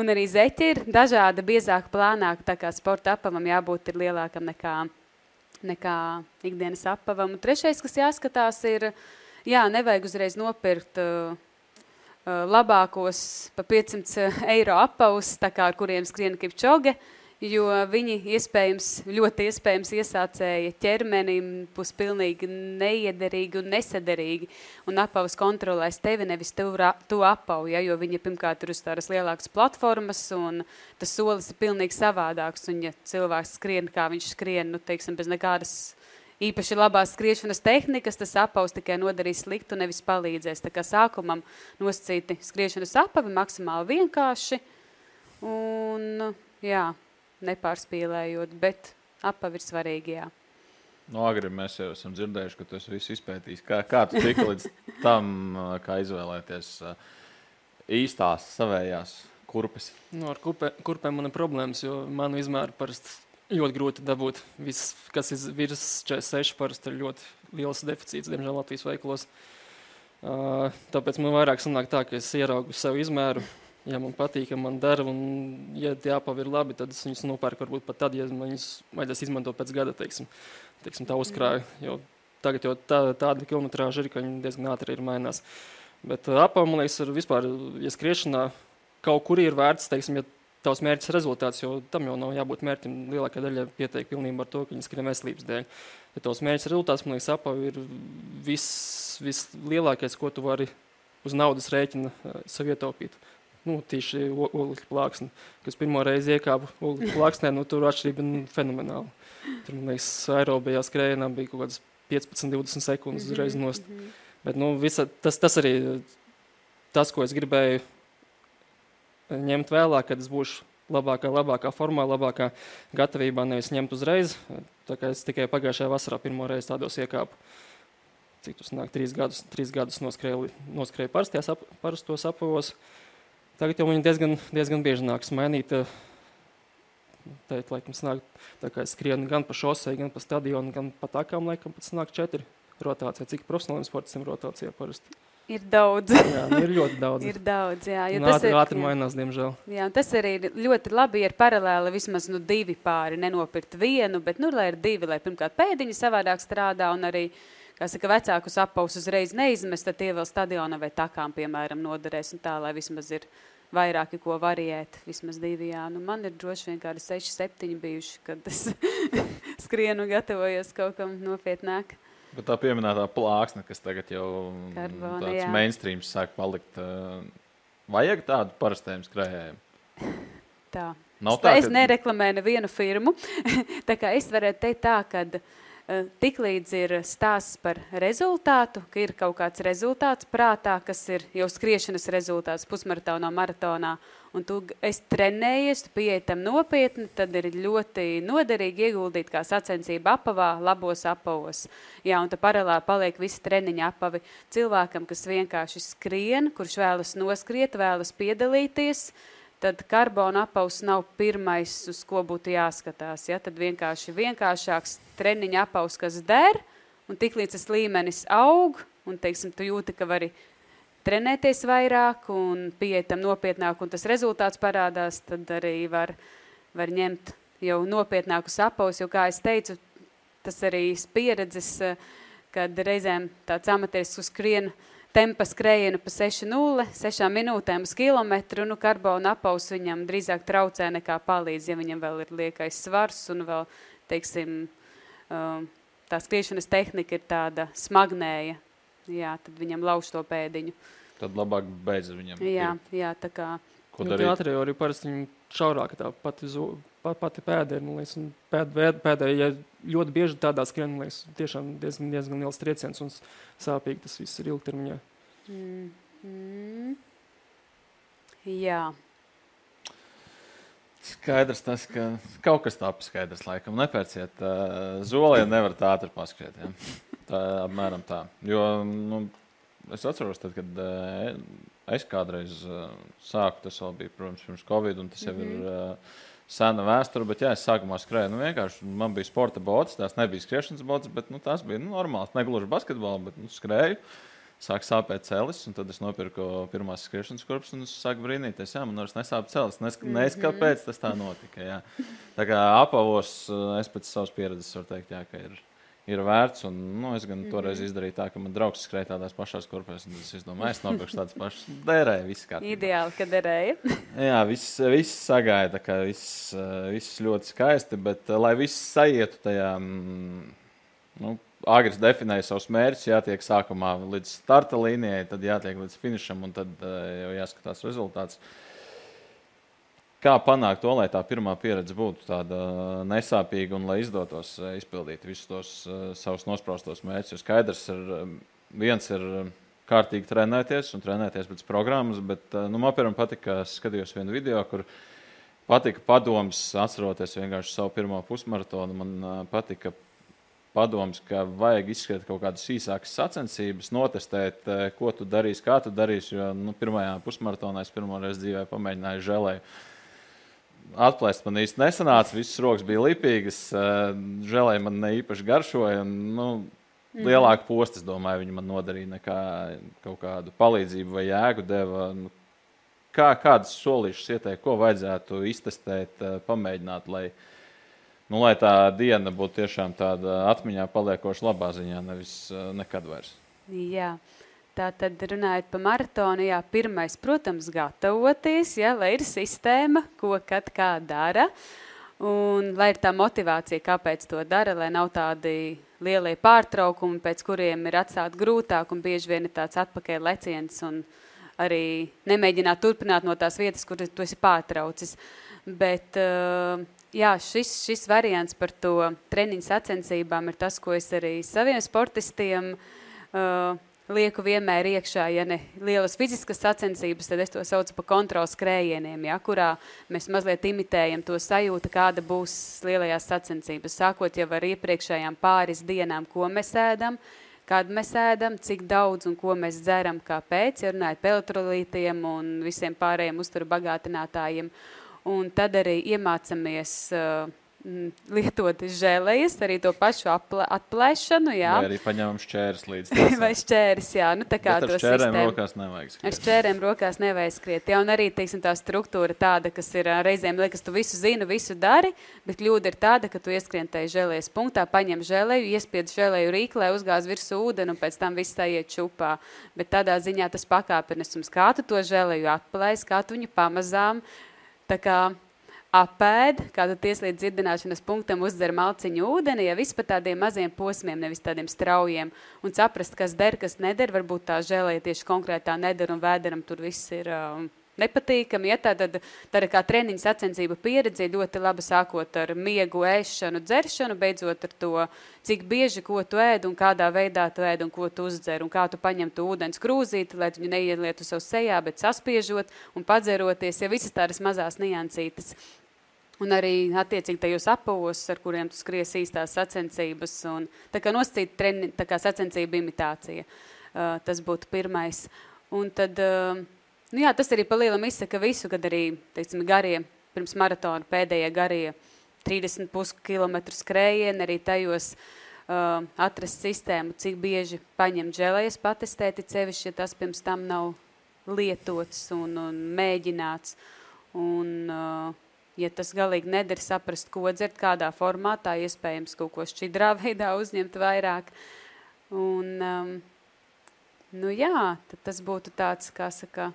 Un arī zeķi ir dažādi, biezāk, plānāk. Tā kā sporta apavam jābūt lielākam nekā, nekā ikdienas apavam. Un trešais, kas jāskatās, ir, jā, nevajag uzreiz nopirkt uh, labākos pa 500 eiro apavus, kuriem skrien Kipčoge. Uh, jo viņi iespējams, ļoti iespējams iesācēja ķermenim būs pilnīgi neiederīgi un nesederīgi, un apavas kontrolēs tevi nevis tu, tu apavu, ja, jo viņi pirmkārt ir uz tādas lielākas platformas, un tas solis ir pilnīgi savādāks, un ja cilvēks skrien, kā viņš skrien, nu, teiksim, bez nekādas īpaši labās skriešanas tehnikas, tas apavs tikai nodarīs sliktu, nevis palīdzēs. Tā kā sākumam nosacīti skriešanas apavi maksimāli vienkārši, un jā, nepārspīlējot, bet apavi ir svarīgi, jā. No nu, agri mēs jau esam dzirdējuši, ka tas viss izpētīs. Kā, kā tu tiki līdz tam, kā izvēlēties īstās savējās kurpes? Nu, ar kurpe, kurpēm man ir problēmas, jo manu izmēru parasti ļoti grūti dabūt. Viss, kas ir virs 46, parasti ir ļoti liels deficīts, diemžēl Latvijas veikalos. Tāpēc man vairāk sanāk tā, ka es ieraugu savu izmēru, ja man patīk, ja man dara, un ja tie apavi ir labi, tad es viņus nopērku varbūt pat tad, ja man viņus vajadzēs izmantot pēc gada, teiksim, teiksim tā uzkrāju, jo tagad jau tā, tāda kilometrāža ir, ka viņi diezgan ātri ir mainās. Bet uh, apavi, man liekas, ir vispār, ja skriešanā kaut kur ir vērts, teiksim, ja tavs mērķis rezultāts, jo tam jau nav jābūt mērķim. Lielākā daļa pietiek pilnībā ar to, ka viņi skrien veselības dēļ. Ja tavs mērķis rezultāts, man liekas, apavi ir viss, vislielākais, ko tu vari uz naudas rēķina sev ietaupīt. Uh, nu, tieši oglekļa plāksne. Kas pirmo reizi iekāpa oglekļa plāksnē, nu, tur atšķirība nu, fenomenāla. Tur, man liekas, aerobijā skrējienā bija kaut kādas 15-20 sekundes uzreiz mhm, nost. Mm -hmm. Bet, nu, visa, tas, tas arī tas, ko es gribēju ņemt vēlāk, kad es būšu labākā, labākā formā, labākā gatavībā, nevis ņemt uzreiz. Tā kā es tikai pagājušajā vasarā pirmo reizi tādos iekāpu. Cik tas nāk, trīs gadus, trīs gadus noskrēju, noskrēju parastos ap, apavos. Tagad jau viņi diezgan, diezgan bieži nāks mainīt. Tā ir laikam snāk, tā kā es skrienu gan pa šosei, gan pa stadionu, gan pa takām, laikam pat snāk četri rotācija. Cik profesionāliem sportistiem rotācijā parasti? Ir daudz. jā, nu, ir ļoti daudz. ir daudz, jā. Jo tas ātri, ir, ātri mainās, diemžēl. Jā, tas arī ir ļoti labi, ja ir paralēli vismaz nu, divi pāri, nenopirkt vienu, bet, nu, lai ir divi, lai pirmkārt pēdiņi savādāk strādā un arī, kā saka, vecākus apaus uzreiz neizmest, tad tie vēl stadiona vai takām, piemēram, noderēs un tā, lai vismaz ir vairāki, ko variēt, vismaz divi, jā. Nu, man ir droši vien kādi seši, septiņi bijuši, kad es skrienu gatavojos kaut kam nopietnāk. Bet tā pieminētā plāksne, kas tagad jau Karbona, tāds jā. mainstreams sāk palikt, vajag tādu parastiem skrējējiem? Tā. Nav tā, es ka... nereklamēju nevienu firmu, tā kā es varētu teikt tā, Eh, tiklīdz ir stāsts par rezultātu, ka ir kaut kāds rezultāts prātā, kas ir jau skriešanas rezultāts pusmaratonā, maratonā, un tu esi trenējies, tu pieeji tam nopietni, tad ir ļoti noderīgi ieguldīt kā sacensība apavā, labos apavos. Jā, un tad paralēli paliek visi treniņa apavi cilvēkam, kas vienkārši skrien, kurš vēlas noskriet, vēlas piedalīties, uh, tad karbona apaus nav pirmais, uz ko būtu jāskatās. Ja? Tad vienkārši vienkāršāks treniņa apaus, kas der, un tiklīdz tas līmenis aug, un teiksim, tu jūti, ka vari trenēties vairāk un pieiet tam nopietnāk, un tas rezultāts parādās, tad arī var, var ņemt jau nopietnākus apaus, jo, kā es teicu, tas arī pieredzes, kad reizēm tāds amatieris skrien uh, tempa skrējienu pa 6,0, 6 minūtēm uz kilometru, nu karbona apaus viņam drīzāk traucē nekā palīdz, ja viņam vēl ir liekais svars un vēl, teiksim, um, tā skriešanas tehnika ir tāda smagnēja, jā, tad viņam lauž to pēdiņu. Tad labāk beidz viņam. Jā, jā, tā kā. Ko nu, darīt? Teātrī arī parasti viņi šaurāka tā pati, pat, pati pēdē, man liekas, pēd, pēdē, ja ļoti bieži tādā skrien, liekas, tiešām diezgan, diezgan liels trieciens un sāpīgi tas viss ir ilgtermiņā. Mm, mm. Jā. Skaidrs, tas, ka kaut kas tāds skaidrs, laikam, nepērciet uh, zoli, ja nevarat ātri paskriet. Ja? Tā apmēram tā. Jo nu, es atceros, tad, kad uh, es kādreiz uh, sāku, tas vēl bija, protams, pirms Covid, un tas jau mm -hmm. ir. Uh, Sena vēsture, bet jā, es sākumā skrēju. Nu, vienkārši man bija sporta bots, tās nebija skriešanas bots, bet nu, tas bija nu, normāls. Ne gluži basketbols, bet nu, skrēju. Sāk sāpēt celis, un tad es nopirku pirmās skriešanas kurpes, un es sāku brīnīties, jā, man vairs nesāp celis. Nes, mm -hmm. Nes kāpēc tas tā notika. Jā. Tā kā apavos es pēc savas pieredzes varu teikt, jā, ka ir. Ir vērts, un nu, es gan mm -hmm. toreiz izdarīju tā, ka man draugs skrēja tādās pašās kurpēs, un es domāju, es nopirkšu tādas pašas. Derēja, viss kārtībā. Ideāli, ka derēja. Jā, viss, viss sagaida, ka viss, viss ļoti skaisti, bet lai viss sajietu tajā, mm, nu, Agris definēja savus mērķus, jātiek sākumā līdz starta līnijai, tad jātiek līdz finišam, un tad uh, jau jāskatās rezultāts. Kā panākt to, lai tā pirmā pieredze būtu tāda nesāpīga un lai izdotos uh, izpildīt visus tos uh, savus nospraustos mērķus? Skaidrs, ir, viens ir kārtīgi trenēties un trenēties pēc programmas, bet nu, man piemēram patika, ka skatījos vienu video, kur patika padoms, atceroties vienkārši savu pirmo pusmaratonu. Man patika padoms, ka vajag izskatīt kaut kādas īsākas sacensības, notestēt, ko tu darīsi, kā tu darīsi. Jo nu, pirmajā pusmaratonā es pirmo reizi dzīvē pamēģināju žēlēju. Atplēst man īsti nesanāca, visas rokas bija lipīgas, eh, žēlēja man ne īpaši garšoja. Un, nu, mm. Lielāku postu, es domāju, viņi man nodarīja nekā kaut kādu palīdzību vai jēgu deva. Nu, kā, kādas solīšas ieteikt, ko vajadzētu iztestēt, eh, pamēģināt, lai nu, lai tā diena būtu tiešām tāda atmiņā paliekoša labā ziņā, nevis uh, nekad vairs. Jā. Tā tad runājot par maratonu, jā, pirmais, protams, gatavoties, jā, lai ir sistēma, ko kad kā dara, un lai ir tā motivācija, kāpēc to dara, lai nav tādi lielie pārtraukumi, pēc kuriem ir atstāt grūtāk un bieži vien ir tāds atpakaļ leciens un arī nemēģināt turpināt no tās vietas, kur tu esi pārtraucis. Bet jā, šis, šis variants par to treniņu sacensībām ir tas, ko es arī saviem sportistiem lieku vienmēr iekšā. Ja ne lielas fiziskas sacensības, tad es to saucu par kontrols skrējieniem, ja, kurā mēs mazliet imitējam to sajūtu, kāda būs lielajās sacensības. Sākot jau ar iepriekšējām pāris dienām, ko mēs ēdam, kad mēs ēdam, cik daudz un ko mēs dzeram, kāpēc, ja runājot par elektrolītiem un visiem pārējiem uzturu bagātinātājiem. Un tad arī iemācāmies uh, lietot žēlējas, arī to pašu atplēšanu. Jā. Vai arī paņemam šķērs līdz Vai šķērs, jā. Nu, tā kā Bet ar šķērēm sistēmu. rokās nevajag skriet. Ar šķērēm rokās nevajag skriet. Jā, un arī, teiksim, tā struktūra tāda, kas ir reizēm liekas, tu visu zini, visu dari, bet kļūda ir tāda, ka tu ieskrien tajā žēlējas punktā, paņem žēlēju, iespied žēlēju rīklē, uzgāz virsū ūdeni un pēc tam viss tā iet čupā. Bet tādā ziņā tas pakāpenisms, kā tu to žēlēju atplēs, kā tu viņu pamazām, Tā kā apēd, kā tu ties līdz dzirdināšanas punktam, uzdzer malciņu ūdeni, ja viss pa tādiem maziem posmiem, nevis tādiem straujiem, un saprast, kas der, kas neder, varbūt tā žēlē tieši konkrētā neder un vēderam tur viss ir um, nepatīkami. Ja, tad, tad kā treniņa sacensība pieredze ļoti laba sākot ar miegu, ēšanu, dzeršanu, beidzot ar to, cik bieži ko tu ēd un kādā veidā tu ēd un ko tu uzdzer un kā tu paņem tu ūdens krūzīti, lai viņu neielietu savu sejā, bet saspiežot un padzeroties, ja visas tādas mazās niansītas. Un arī attiecīgi tajos apavos, ar kuriem tu skries īstās sacensības un tā kā noscīt treni, tā kā sacensība imitācija. Uh, tas būtu pirmais. Un tad uh, Nu, jā, tas arī palielam izsaka visu, kad arī, teiksim, garie, pirms maratona pēdējie garie 30 puskilometru skrējieni, arī tajos uh, atrast sistēmu, cik bieži paņemt žēlējas patestēt, cevišķi, ja tas pirms tam nav lietots un, un mēģināts. Un, uh, ja tas galīgi neder saprast, ko dzert, kādā formātā, iespējams kaut ko šķidrā veidā uzņemt vairāk. Un, um, nu jā, tas būtu tāds, kā saka,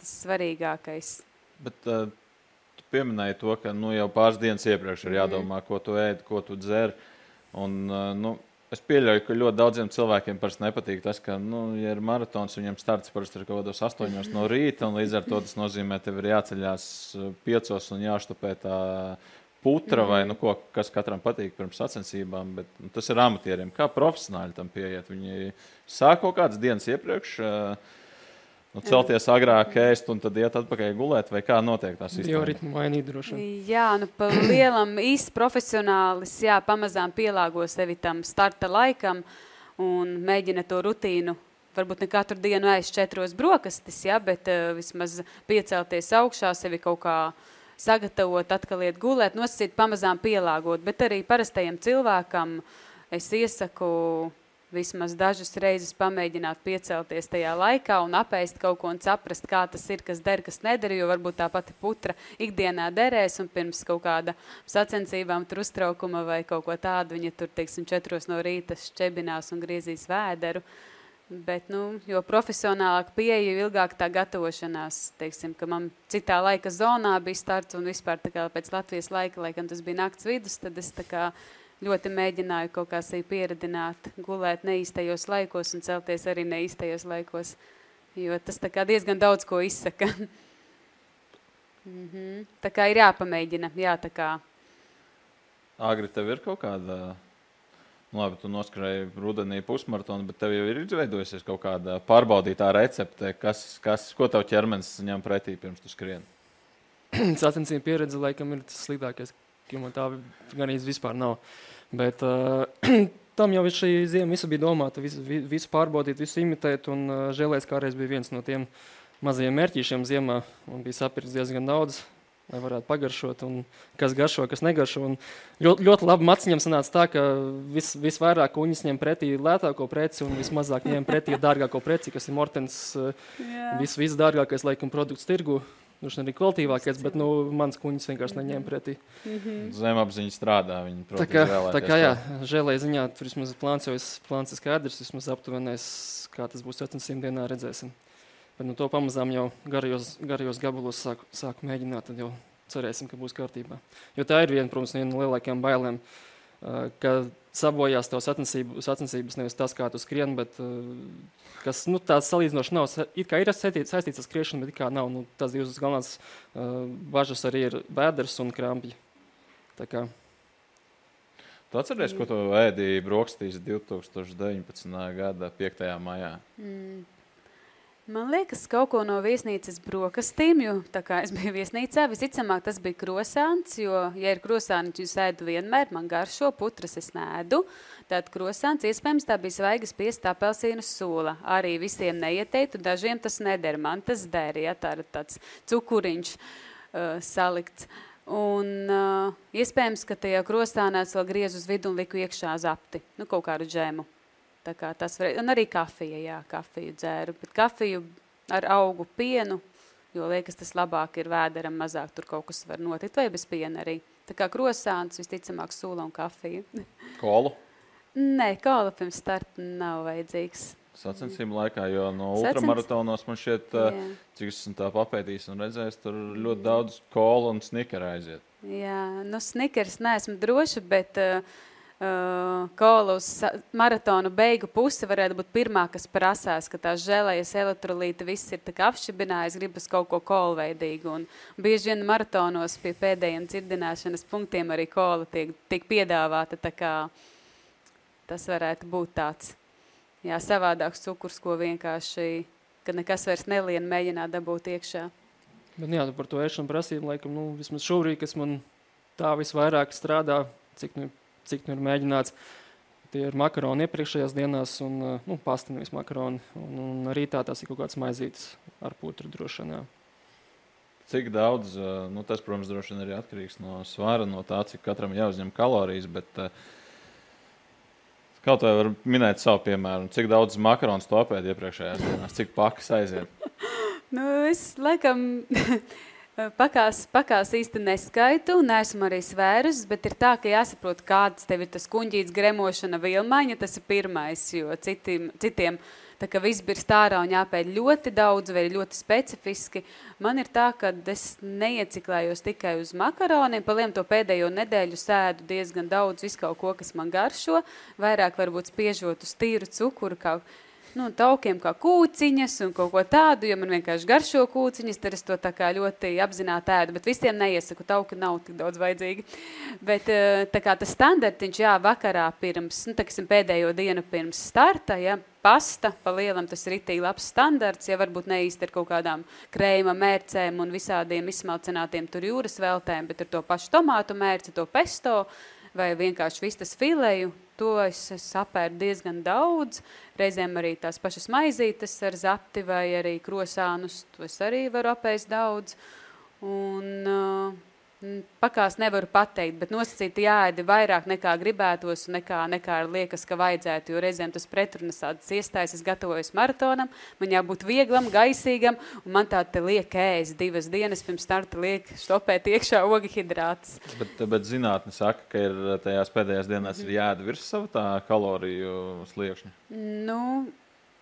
tas svarīgākais. Bet, uh, tu pieminēji to, ka nu, jau pāris dienas iepriekš ir jādomā, mm. ko tu ēd, ko tu dzer. Un, uh, nu, es pieļauju, ka ļoti daudziem cilvēkiem parasti nepatīk tas, ka, nu, ja ir maratons, viņiem starts parasti ir kaut kādos astoņos no rīta, un līdz ar to tas nozīmē, ka tev ir jāceļās uh, piecos un jāštupē tā putra vai nu, ko, kas katram patīk pirms sacensībām. Bet, nu, tas ir amatieriem. Kā profesionāļi tam pieiet? Viņi sāk kaut kādas dienas iepriekš. Uh, Nu, celties agrāk, ēst un tad iet atpakaļ gulēt, vai kā notiek tā sistēma? Bioritmu mainīt droši vien. Jā, nu, pa lielam īsts profesionālis, jā, pamazām pielāgo sevi tam starta laikam un mēģina to rutīnu varbūt ne katru dienu aiz četros brokastis, ja, bet uh, vismaz piecelties augšā, sevi kaut kā sagatavot, atkal iet gulēt, nosacīt pamazām pielāgot. Bet arī parastajam cilvēkam es iesaku vismaz dažas reizes pamēģināt piecelties tajā laikā un apēst kaut ko un saprast, kā tas ir, kas der, kas neder, jo varbūt tā pati putra ikdienā derēs un pirms kaut kāda sacensībām tur uztraukuma vai kaut ko tādu, viņa tur, teiksim, četros no rīta šķebinās un griezīs vēderu. Bet, nu, jo profesionālāk pieeja, jo ilgāk tā gatavošanās, teiksim, ka man citā laika zonā bija starts un vispār tā kā pēc Latvijas laika, laikam tas bija nakts vidus, tad es tā kā ļoti mēģināju kaut kā sevi pieredināt, gulēt neīstajos laikos un celties arī neīstajos laikos, jo tas tā kā diezgan daudz ko izsaka. mm -hmm. Tā kā ir jāpamēģina, jā, tā kā. Agri, tev ir kaut kāda Nu, labi, tu noskrēji rudenī pusmaratonu, bet tev jau ir izveidojusies kaut kāda pārbaudītā recepte, kas, kas, ko tev ķermenis ņem pretī pirms tu skrieni. Sacensību pieredze laikam ir tas sliktākais, ka man tā gan īsti vispār nav. Bet uh, tam jau šī ziema visu bija domāta, visu, visu pārbaudīt, visu imitēt, un uh, žēlēs kādreiz bija viens no tiem mazajiem mērķīšiem ziemā, un bija sapirts diezgan daudz lai varētu pagaršot, un kas garšo, kas negaršo. Un ļoti, ļoti labi maciņam sanāca tā, ka vis, visvairāk kuņas ņem pretī lētāko preci un vismazāk ņem pretī dārgāko preci, kas ir Mortens vis, visdārgākais, laikam, produkts tirgu. Viņš arī kvalitīvākais, bet nu, mans kuņģis vienkārši neņēma pretī. Mm -hmm. Zemapziņa strādā. Viņi, protams, tā kā, tā kā jā, žēlēja ziņā, tur vismaz plāns jau ir plāns skaidrs, vismaz aptuvenais, kā tas būs 700 dienā, redzēsim. Bet nu, to pamazām jau garajos, garajos gabalos sāku, sāku mēģināt. Tad jau cerēsim, ka būs kārtībā. Jo tā ir viena, protams, viena no lielākajām bailēm, ka sabojās tavs sacensības, sacensības nevis tas, kā tu skrien, bet kas nu, tāds salīdzinoši nav. It kā ir saistīts, ar skriešanu, bet kā nav. Nu, tās divas galvenās bažas arī ir vēders un krampji. Tā kā. Tu atceries, ko tu ēdīji brokastīs 2019. gada 5. maijā? Mm. Man liekas, kaut ko no viesnīcas brokastīm, jo tā kā es biju viesnīcā, visticamāk tas bija krosāns, jo, ja ir krosāni, jūs ēdu vienmēr, man garšo, putras es nēdu, tad krosāns, iespējams, tā bija svaigas piesta apelsīnu sula. Arī visiem neieteiktu, dažiem tas neder, man tas der, ja tā ir tāds cukuriņš uh, salikts. Un uh, iespējams, ka tajā krostānā es vēl griezu uz vidu un liku iekšā zapti, nu kaut kādu džēmu. Tas var, un arī kafija, jā, kafiju dzēru, bet kafiju ar augu pienu, jo liekas, tas labāk ir vēderam, mazāk tur kaut kas var notikt, vai bez piena arī. Tā kā krosāns, visticamāk, sula un kafija. Kolu? Nē, kola pirms starta nav vajadzīgs. Sacensību laikā, jo no Sacens... ultramaratonos man šķiet, jā. cik esmu tā papētījis un redzējis, tur ļoti daudz kola un snikera aiziet. Jā, nu snikers neesmu droša, bet uh, Uh, kola uz maratona beigu puse varētu būt pirmā, kas prasās, ka tās žēlējas elektrolīti viss ir apšibinājis, gribas kaut ko kolveidīgu. Un bieži vien maratonos pie pēdējiem dzirdināšanas punktiem arī kola tiek, tiek piedāvāta, kā tas varētu būt tāds, jā, savādāks cukurs, ko vienkārši, kad nekas vairs nelien, mēģināt dabūt iekšā. Bet jā, par to ēšanu prasību, laikam, nu, vismaz šobrīd, kas man tā visvairāk strādā, cik nu cik nu ir mēģināts. Tie ir makaroni iepriekšējās dienās, un nu, pasta nevis makaroni. Un, un rītā tas ir kaut kāds maizītis ar putru. Jā. Cik daudz, nu, tas, protams, droši vien arī atkarīgs no svara, no tā, cik katram jāuzņem kalorijas. Bet, Kaut vai var minēt savu piemēru, cik daudz makaronus to apēdi iepriekšējās dienās, cik pakas aiziet? nu, es laikam Pakās, pakās īsti neskaitu, neesmu arī svērus, bet ir tā, ka jāsaprot, kāds tev ir tas kuņģīts gremošana vilmaiņa, tas ir pirmais, jo citiem, citiem tā kā viss birst ārā un jāpēļ ļoti daudz vai ļoti specifiski. Man ir tā, ka es neieciklējos tikai uz makaroniem, paliem to pēdējo nedēļu sēdu diezgan daudz visu kaut ko, kas man garšo, vairāk varbūt spiežot uz tīru cukuru, kaut nu, taukiem kā kūciņas un kaut ko tādu, jo man vienkārši garšo kūciņas, tad es to tā kā ļoti apzināti ēdu, bet visiem neiesaku, tauki nav tik daudz vajadzīgi. Bet eh, tā kā tas standartiņš, jā, vakarā pirms, nu, taksim, pēdējo dienu pirms starta, ja, pasta, pa lielam tas ir itī labs standarts, ja varbūt ne īsti ar kaut kādām krējuma mērcēm un visādiem izsmalcinātiem tur jūras veltēm, bet ar to pašu tomātu mērci, to pesto vai vienkārši vistas fileju, to es, es apēru diezgan daudz. Reizēm arī tās pašas maizītes ar zapti vai arī krosānus, to es arī varu apēst daudz. Un, uh, Pakās nevaru pateikt, bet nosacīti jāēda vairāk nekā gribētos, nekā, nekā liekas, ka vajadzētu, jo reizēm tas pretrunas tādas iestājas, es gatavojos maratonam, man jābūt vieglam, gaisīgam, un man tā te liek ēst divas dienas pirms starta liek štopēt iekšā ogi hidrāts. Bet, bet zinātne saka, ka ir tajās pēdējās dienās ir jāēda virs savu tā kaloriju sliekšņa. Nu,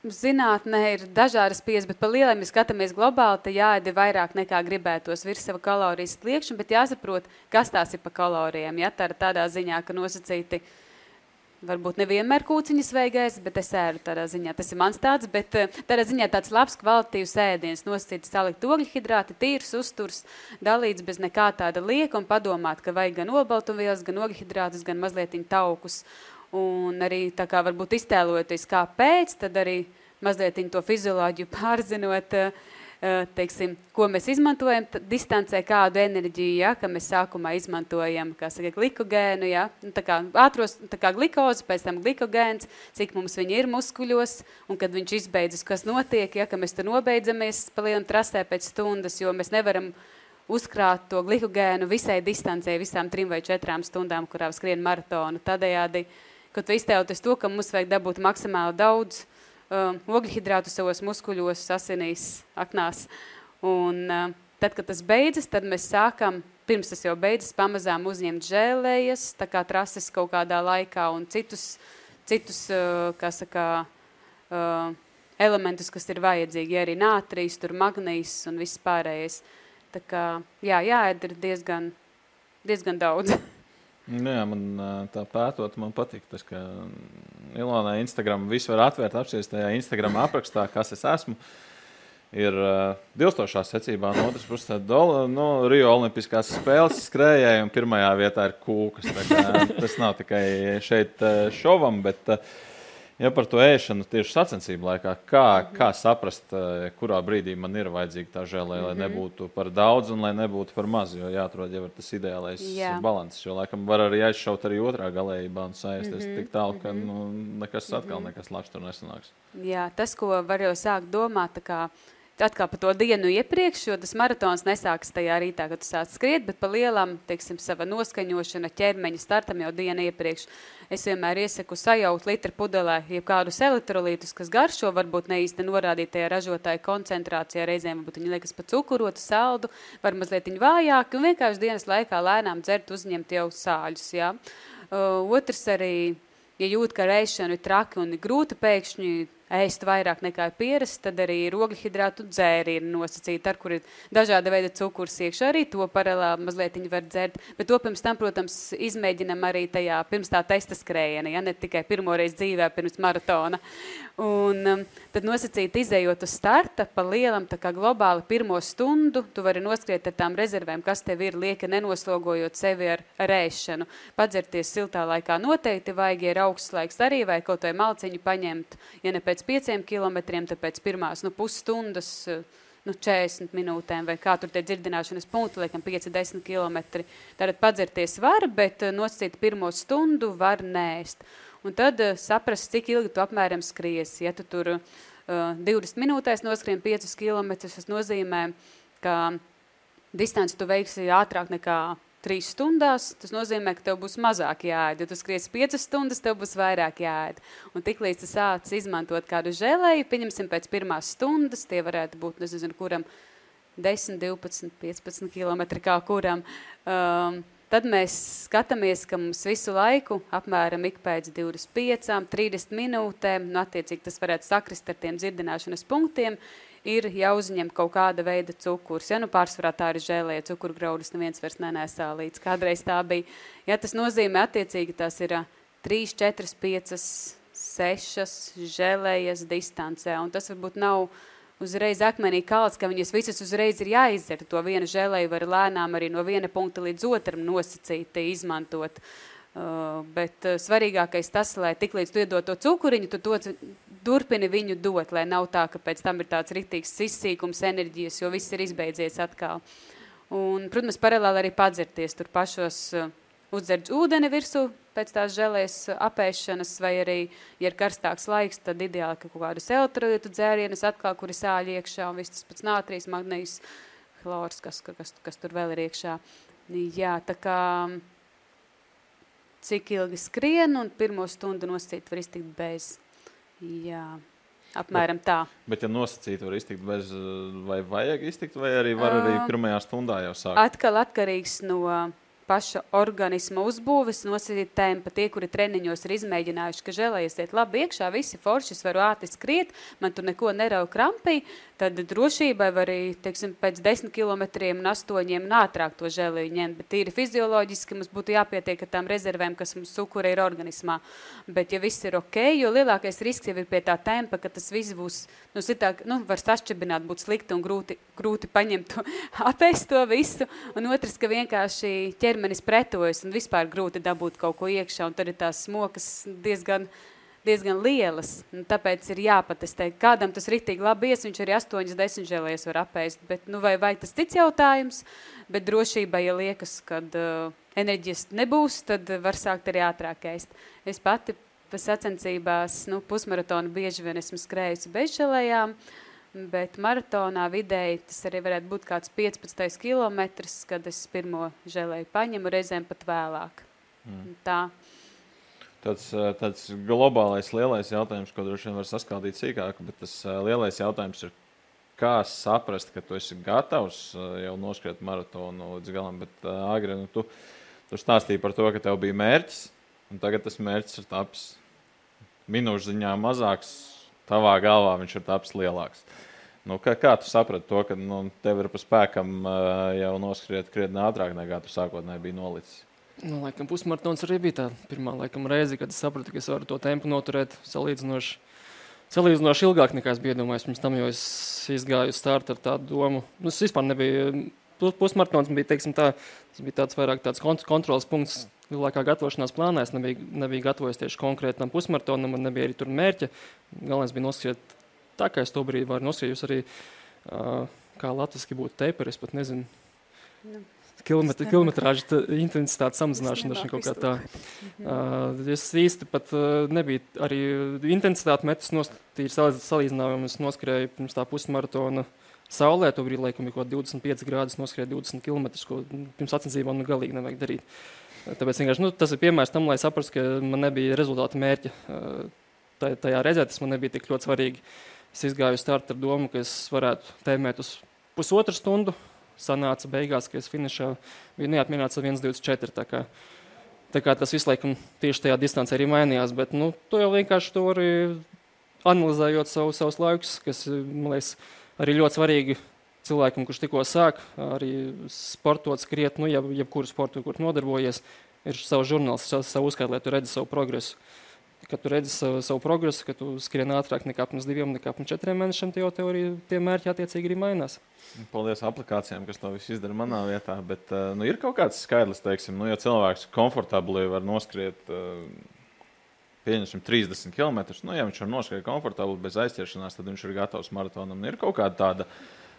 Zinātnē ir dažādas pieejas, bet par lieliem, ja skatāmies globāli, tad jāēd vairāk nekā gribētos virs sava kalorijas sliekšņa, bet jāsaprot, kas tās ir pa kalorijām. Ja? Tā ir tādā ziņā, ka nosacīti varbūt nevienmēr kūciņas veigais, bet es ēru tādā ziņā. Tas ir mans tāds, bet eh, tādā ziņā tāds labs kvalitīvs ēdiens, nosacīts salikt ogļhidrāti, tīrs uzturs, dalīts bez nekā tāda lieka un padomāt, ka vajag gan obaltumvielas, gan ogļhidrātus, gan mazliet taukus. Un arī tā kā varbūt iztēloties, kāpēc, tad arī mazliet to fizioloģiju pārzinot, eh, eh, teiksim, ko mēs izmantojam distancē, kādu enerģiju, ja, ka mēs sākumā izmantojam, kā saka, glikogēnu, ja, nu, tā kā ātros, tā kā glikozi, pēc tam glikogēns, cik mums viņi ir muskuļos, un kad viņš izbeidzas, kas notiek, ja, ka mēs tur nobeidzamies palielam trasē pēc stundas, jo mēs nevaram uzkrāt to glikogēnu visai distancē, visām trim vai četrām stundām, kurā skrien maratonu. Tādējādi, uh, Kaut vai iztēloties to, ka mums vajag dabūt maksimāli daudz uh, ogļhidrātu savos muskuļos, asinīs, aknās. Un uh, tad, kad tas beidzas, tad mēs sākam, pirms tas jau beidzas, pamazām uzņemt žēlējas, tā kā trases kaut kādā laikā un citus, citus uh, kā saka, uh, elementus, kas ir vajadzīgi, ja arī nātrīs, tur magnīs un viss pārējais. Tā kā, jā, jāēd ir diezgan, diezgan daudz. Nu jā, man tā pētot, man patīk tas, ka Ilonai Instagram visu var atvērt, apsies tajā Instagram aprakstā, kas es esmu. Ir uh, dilstošā secībā, no otras puses, tāda nu, Rio Olimpiskās spēles skrējēja, un pirmajā vietā ir kūkas. Tas nav tikai šeit šovam, bet uh, Ja par to ēšanu tieši sacensību laikā, kā, kā saprast, eh, kurā brīdī man ir vajadzīga tā žēlē, lai mm -hmm. nebūtu par daudz un lai nebūtu par maz, jo jāatrod jau tas ideālais Jā. balans. Jo laikam var arī aizšaut arī otrā galējībā un saisties mm -hmm. tik tālu, ka mhm. nu, nekas atkal mhm. nekas labs tur nesanāks. Jā, tas, ko var jau sākt domāt, tā kā atkal par to dienu iepriekš, jo tas maratons nesākas tajā rītā, kad tu sāc skriet, bet pa lielam, teiksim, sava noskaņošana ķermeņa startam jau dienu iepriekš. Es vienmēr iesaku sajaut litru pudelē, ja kādus elektrolītus, kas garšo, varbūt ne īsti norādītajā ražotāja koncentrācijā, reizēm varbūt viņi liekas pa cukurotu, saldu, var mazliet viņi vājāki un vienkārši dienas laikā lēnām dzert uzņemt jau sāļus, jā. Uh, otrs arī, ja jūt, ka reišana ir traki un ir grūti pēkšņi ēst vairāk nekā ir pierasts, tad arī ogļhidrātu dzēri ir nosacīti, ar kur ir dažāda veida cukurs iekšā. Arī to paralēli mazliet var dzert. Bet to pirms tam, protams, izmēģinam arī tajā pirms tā testa skrējiena, ja ne tikai pirmoreiz dzīvē pirms maratona. Un um, tad nosacīt izējot uz starta pa lielam, tā kā globāli pirmo stundu, tu vari noskriet ar tām rezervēm, kas tev ir, lieka nenoslogojot sevi ar rēšanu. Padzerties siltā laikā noteikti vajag, ja ir augsts laiks arī, vai kaut vai malciņu paņemt, ja ne pēc pieciem kilometriem, tad pēc pirmās nu, pusstundas, nu, 40 minūtēm, vai kā tur tie dzirdināšanas punkti, liekam, 5-10 km. Tātad padzerties var, bet nosacīt pirmo stundu var nēst un tad uh, saprast, cik ilgi tu apmēram skries. Ja tu tur uh, eh, 20 minūtēs noskrien 5 km, tas nozīmē, ka distanci tu veiksi ātrāk nekā 3 stundās, tas nozīmē, ka tev būs mazāk jāēd. Ja tu skries 5 stundas, tev būs vairāk jāēd. Un tiklīdz tu sāc izmantot kādu žēlēju, pieņemsim pēc pirmās stundas, tie varētu būt, nezinu, kuram 10, 12, 15 km kā kuram, um, Tad mēs skatāmies, ka mums visu laiku, apmēram ik pēc 25, 30 minūtēm, nu, attiecīgi tas varētu sakrist ar tiem dzirdināšanas punktiem, ir jāuzņem kaut kāda veida cukurs. Ja nu pārsvarā tā ir žēlē, cukuru graudus neviens vairs nenēsā līdz. Kādreiz tā bija. Ja tas nozīmē attiecīgi tās ir 3, 4, 5, sešas žēlējas distancē. Un tas varbūt nav uzreiz akmenī kalns, ka viņas visas uzreiz ir jāizdzer. To vienu žēlēju var lēnām arī no viena punkta līdz otram nosacīt, izmantot. Uh, bet uh, svarīgākais tas, lai tik līdz tu iedod to cukuriņu, tu to turpini viņu dot, lai nav tā, ka pēc tam ir tāds riktīgs izsīkums enerģijas, jo viss ir izbeidzies atkal. Un, protams, paralēli arī padzerties tur pašos uh, uzdzert ūdeni virsū pēc tās žēlēs apēšanas, vai arī, ja ir karstāks laiks, tad ideāli, ka kaut kādus elektrolītu dzērienus atkal, kuri sāļ iekšā, un viss tas pats nātrijas, magnējs, chlors, kas, kas, kas tur vēl ir iekšā. Jā, tā kā cik ilgi skrien, un pirmo stundu nosacīt var iztikt bez. Jā. Apmēram tā. Bet, ja nosacīt, var iztikt bez, vai vajag iztikt, vai arī var arī pirmajā stundā jau sākt? Atkal atkarīgs no paša organisma uzbūves, nosacīt tempa. Tie, kuri treniņos ir izmēģinājuši, ka žēlējies iet labi iekšā, visi forši, es varu ātri skriet, man tur neko nerauj krampī, tad drošībai var arī, teiksim, pēc 10 kilometriem un 8 un ātrāk to žēlēju ņemt, bet tīri fizioloģiski mums būtu jāpietiek ar tām rezervēm, kas mums cukura ir organismā. Bet, ja viss ir ok, jo lielākais risks jau ir pie tā tempa, ka tas viss būs, nu, sitāk, nu, var sašķibināt, būt slikti un grūti, grūti paņemt to, apēst to visu, un otrs, ka vienkārši ķermenis pretojas un vispār grūti dabūt kaut ko iekšā, un tad ir tās smokas diezgan, diezgan lielas. Tāpēc ir jāpatestē. Kādam tas ritīgi labi ies, viņš arī 8-10 žēlējas var apēst. Bet, nu, vai, vai tas cits jautājums, bet drošībai, ja liekas, kad uh, enerģijas nebūs, tad var sākt arī ātrāk ēst. Es pati pa sacensībās, nu, pusmaratonu bieži vien esmu skrējusi bez žēlējām, bet maratonā vidēji tas arī varētu būt kāds 15 kilometrs, kad es pirmo žēlēju paņemu, reizēm pat vēlāk. Mm. Tā tāds, tāds globālais lielais jautājums, ko droši vien var saskaldīt sīkāk, bet tas lielais jautājums ir, kā saprast, ka tu esi gatavs jau noskriet maratonu līdz galam. Bet, Agri, nu, tu, tu stāstīji par to, ka tev bija mērķis, un tagad tas mērķis ir tapis minūšu ziņā mazāks, tavā galvā viņš ir tapis lielāks. Nu, kā, kā tu saprati to, ka nu, tev ir pa spēkam jau noskriet krietni ātrāk nekā tu sākotnēji biji nolicis? Nu, laikam, pusmaratons arī bija tā pirmā laikam, reize, kad es sapratu, ka es varu to tempu noturēt salīdzinoši. Salīdzinoši ilgāk nekā es biju iedomājies. Pirms tam jau es izgāju uz startu ar tādu domu. Nu, es vispār nebiju. Pusmaratons bija, teiksim, tā, bija tāds vairāk tāds kontrols punkts lielākā gatavošanās plānā. Es nebiju, nebiju gatavojies tieši konkrētam pusmaratonam, man nebija arī tur mērķa. Galvenais bija noskriet tā, kā es to brīdi varu noskriet. Jūs arī, uh, kā latviski būtu teiper, es pat nezinu. Nu kilometru, kilometrāžu intensitātes samazināšana, dažna kaut kā tā. Uh, es īsti pat uh, nebiju arī intensitāti metis nostīri salīdzinājumu. Es noskrēju pirms tā pusmaratona saulē, to brīdi laikam ir kaut 25 grādus, noskrēju 20 km, ko pirms sacensībām nu galīgi nevajag darīt. Tāpēc nu, tas ir piemērs tam, lai saprastu, ka man nebija rezultāta mērķa. Tajā reizē tas man nebija tik ļoti svarīgi. Es izgāju startu ar domu, ka es varētu tēmēt uz pusotru stundu, sanāca beigās, ka es finišā biju neatmierināts ar 1,24. Tā kā, tā kā tas visu laiku tieši tajā distancē arī mainījās, bet nu, to jau vienkārši to arī analizējot savu, savus laikus, kas, man liekas, arī ļoti svarīgi cilvēkam, kurš tikko sāk, arī sportot, skriet, nu, jeb, jebkuru sportu, kur nodarbojies, ir savs žurnāls, savu uzskatu, lai tu redzi savu progresu kad tu redzi savu, savu progresu, ka tu skrien ātrāk nekā pirms diviem, nekā pirms četriem mēnešiem, tad jau tev arī tie mērķi attiecīgi arī mainās. Paldies aplikācijām, kas to visu izdara manā vietā. Bet eh, nu, ir kaut kāds skaidrs, teiksim, nu, ja cilvēks komfortabli var noskriet. Eh, pieņemsim 30 km. Nu, ja viņš var noskriet komfortabli, bez aizķeršanās, tad viņš ir gatavs maratonam. Ir kaut kāda tāda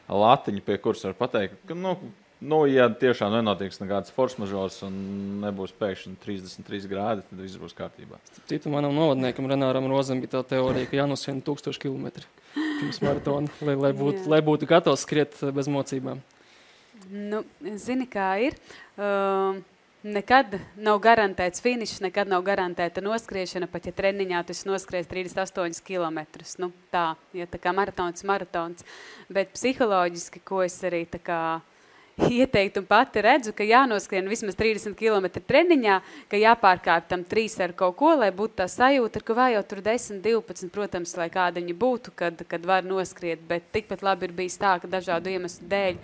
latiņa, pie kuras var pateikt, ka nu, Nu, ja tiešām nenotiks nekāds force mažors un nebūs pēkšņi 33 grādi, tad viss būs kārtībā. Citu manam novadniekam, Renāram Rozam, bija tā teorija, ka jānoskrien 1000 km pirms maratona, lai, lai, būtu, lai būtu gatavs skriet bez mocībām. Nu, zini, kā ir. Uh, nekad nav garantēts finišs, nekad nav garantēta noskriešana, pat ja treniņā tu noskries 38 km. Nu, tā, ja tā kā maratons, maratons. Bet psiholoģiski, ko es arī tā kā ieteikt un pati redzu, ka jānoskrien vismaz 30 km treniņā, ka jāpārkāp tam trīs ar kaut ko, lai būtu tā sajūta, ka vēl jau tur 10, 12, protams, lai kāda viņa būtu, kad, kad var noskriet, bet tikpat labi ir bijis tā, ka dažādu iemeslu dēļ,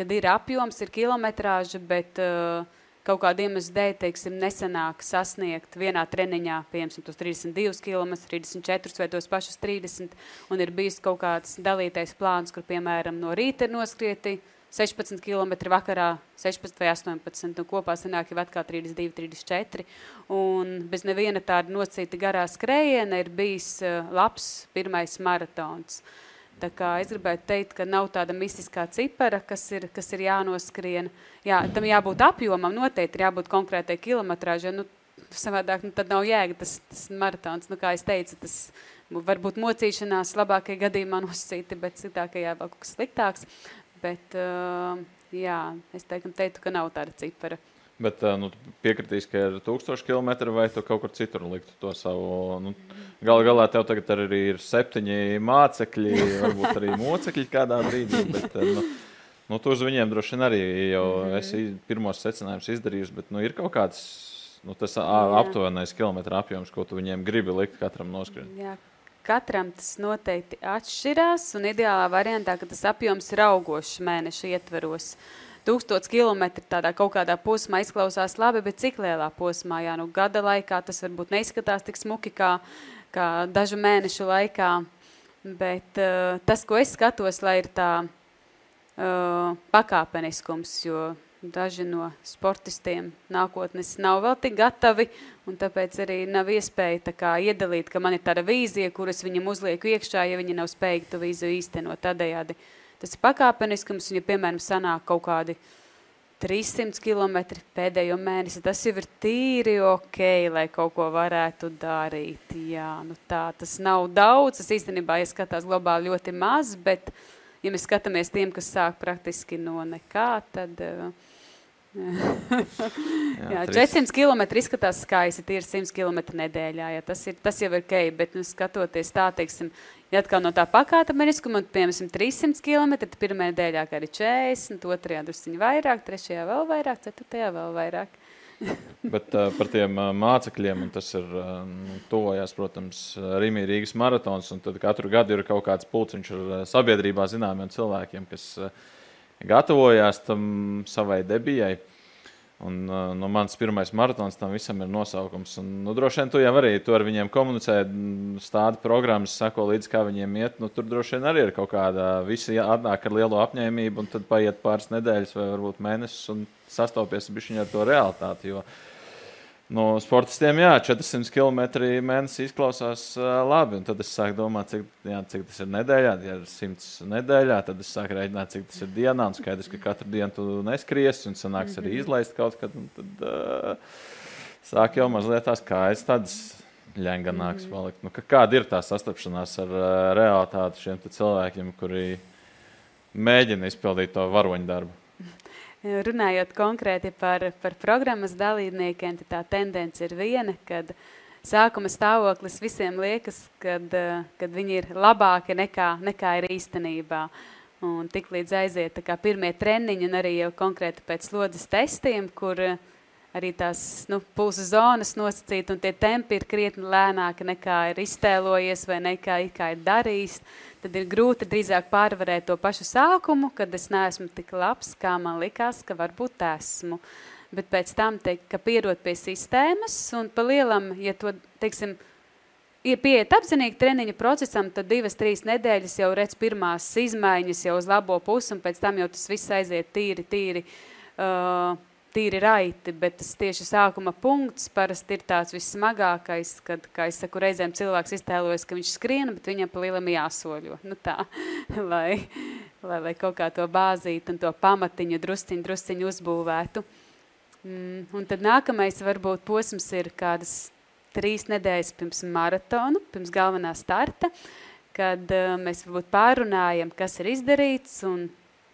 kad ir apjoms, ir kilometrāža, bet uh, kaut kādu iemeslu dēļ, teiksim, nesanāk sasniegt vienā treniņā, piemēram, tos 32 km, 34 vai tos pašus 30, un ir bijis kaut kāds dalītais plāns, kur, piemēram, no rīta ir noskrieti 16 km, vakarā 16 vai 18, un kopā sanāk jau atkal 32, 34, un bez neviena tāda nocīta garā skrējiena ir bijis uh, labs pirmais maratons. Tā kā es gribētu teikt, ka nav tāda mistiskā cipara, kas ir, kas ir jānoskrien. Jā, tam jābūt apjomam, noteikti ir jābūt konkrētai kilometrāžai. Nu, savādāk, nu, tad nav jēga tas, tas maratons. Nu, kā es teicu, tas varbūt mocīšanās labākajā gadījumā nosacīti, bet citākajā vēl kaut kas sliktāks. Bet, uh, jā, es teiktu, teiktu, ka nav tāda cipara. Bet nu, piekritīs, ka ir 1000 km vai tu kaut kur citur liktu to savu. Nu, Galu galā tev tagad arī ir septiņi mācekļi, varbūt arī mocekļi kādā brīdī. Bet, nu, nu, tu uz viņiem droši vien arī jau mhm. esi pirmos secinājumus izdarījis, bet nu, ir kaut kāds nu, tas aptuvenais kilometru apjoms, ko tu viņiem gribi likt katram noskrien. Jā. Katram tas noteikti atšķirās, un ideālā variantā, ka tas apjoms ir augošs mēneša ietveros. Uh, tūkstots kilometri tādā kaut kādā posmā izklausās labi, bet cik lielā posmā, jā, nu gada laikā tas varbūt neizskatās tik smuki kā, kā dažu mēnešu laikā, bet uh, tas, ko es skatos, lai ir tā uh, pakāpeniskums, jo daži no sportistiem nākotnes nav vēl tik gatavi, un tāpēc arī nav iespēja kā iedalīt, ka man ir tāda vīzija, kuras viņam uzlieku iekšā, ja viņi nav spējīgi to vīziju īstenot tādējādi. Uh, Tas ir pakāpeniskums, un ja, piemēram, sanāk kaut kādi 300 km pēdējo mēnesi, tas jau ir tīri ok, lai kaut ko varētu darīt. Jā, nu tā, tas nav daudz, tas īstenībā, ja skatās globāli ļoti maz, bet, ja mēs skatāmies tiem, kas sāk praktiski no nekā, tad... Uh, jā, 400 km izskatās skaisti, tie ir 100 km nedēļā. Jā, tas, ir, tas jau ir ok, bet nu, skatoties tā, teiksim, Ja atkal no tā pakāta meniskuma, piemēram, 300 km, tad pirmajā nedēļā arī 40, otrajā drusciņi vairāk, trešajā vēl vairāk, ceturtajā vēl vairāk. Bet uh, par tiem uh, mācekļiem, un tas ir uh, tuvojās, protams, Rīgā Rīgas maratons, un tad katru gadu ir kaut kāds pulciņš ar uh, sabiedrībā zināmiem cilvēkiem, kas uh, gatavojās tam savai debijai. Un, uh, no manas pirmais maratons tam visam ir nosaukums. Un, nu, droši vien tu jau arī tu ar viņiem komunicē, stādi programmas, sako līdzi, kā viņiem iet. Nu, tur droši vien arī ir kaut kāda, visi atnāk ar lielu apņēmību, un tad paiet pāris nedēļas vai varbūt mēnesis un sastopies ar to realitāti. Jo, uh, no sportistiem, jā, 400 km mēnesī izklausās uh, labi. Tad es sāku domāt, cik, jā, cik tas ir nedēļā. Ja ir 100 nedēļā, tad es sāku rēķināt, cik tas ir dienā. Un skaidrs, ka katru dienu tu neskries un sanāks arī mhm. izlaist kaut kad. Tad uh, sāk jau mazliet tās kājas tādas ļenganākas mhm. palikt. Nu, kāda ir tā sastapšanās ar uh, realitāti šiem cilvēkiem, kuri mēģina izpildīt to varoņu darbu? Runājot konkrēti par, par programmas dalībniekiem, tā tendence ir viena, kad sākuma stāvoklis visiem liekas, kad, kad viņi ir labāki nekā, nekā ir īstenībā. Un tik līdz aiziet pirmie treniņi un arī jau konkrēti pēc slodzes testiem, kur arī tās nu, pulsa zonas nosacīt un tie tempi ir krietni lēnāki nekā ir iztēlojies vai nekā ir darījis tad ir grūti drīzāk pārvarēt to pašu sākumu, kad es neesmu tik labs, kā man likās, ka varbūt esmu. Bet pēc tam teikt, ka pierot pie sistēmas un pa lielam, ja to, teiksim, ir pieiet apzinīgi treniņa procesam, tad divas, trīs nedēļas jau redz pirmās izmaiņas jau uz labo pusi un pēc tam jau tas viss aiziet tīri, tīri, uh, tīri raiti, bet tas tieši sākuma punkts parasti ir tāds vissmagākais, kad, kā es saku, reizēm cilvēks iztēlojas, ka viņš skrien, bet viņam pa lielam jāsoļo. Nu tā, lai, lai, lai kaut kā to bāzīt un to pamatiņu drusciņu, drusciņu uzbūvētu. Mm, un tad nākamais varbūt posms ir kādas trīs nedēļas pirms maratonu, pirms galvenā starta, kad uh, mēs varbūt pārunājam, kas ir izdarīts un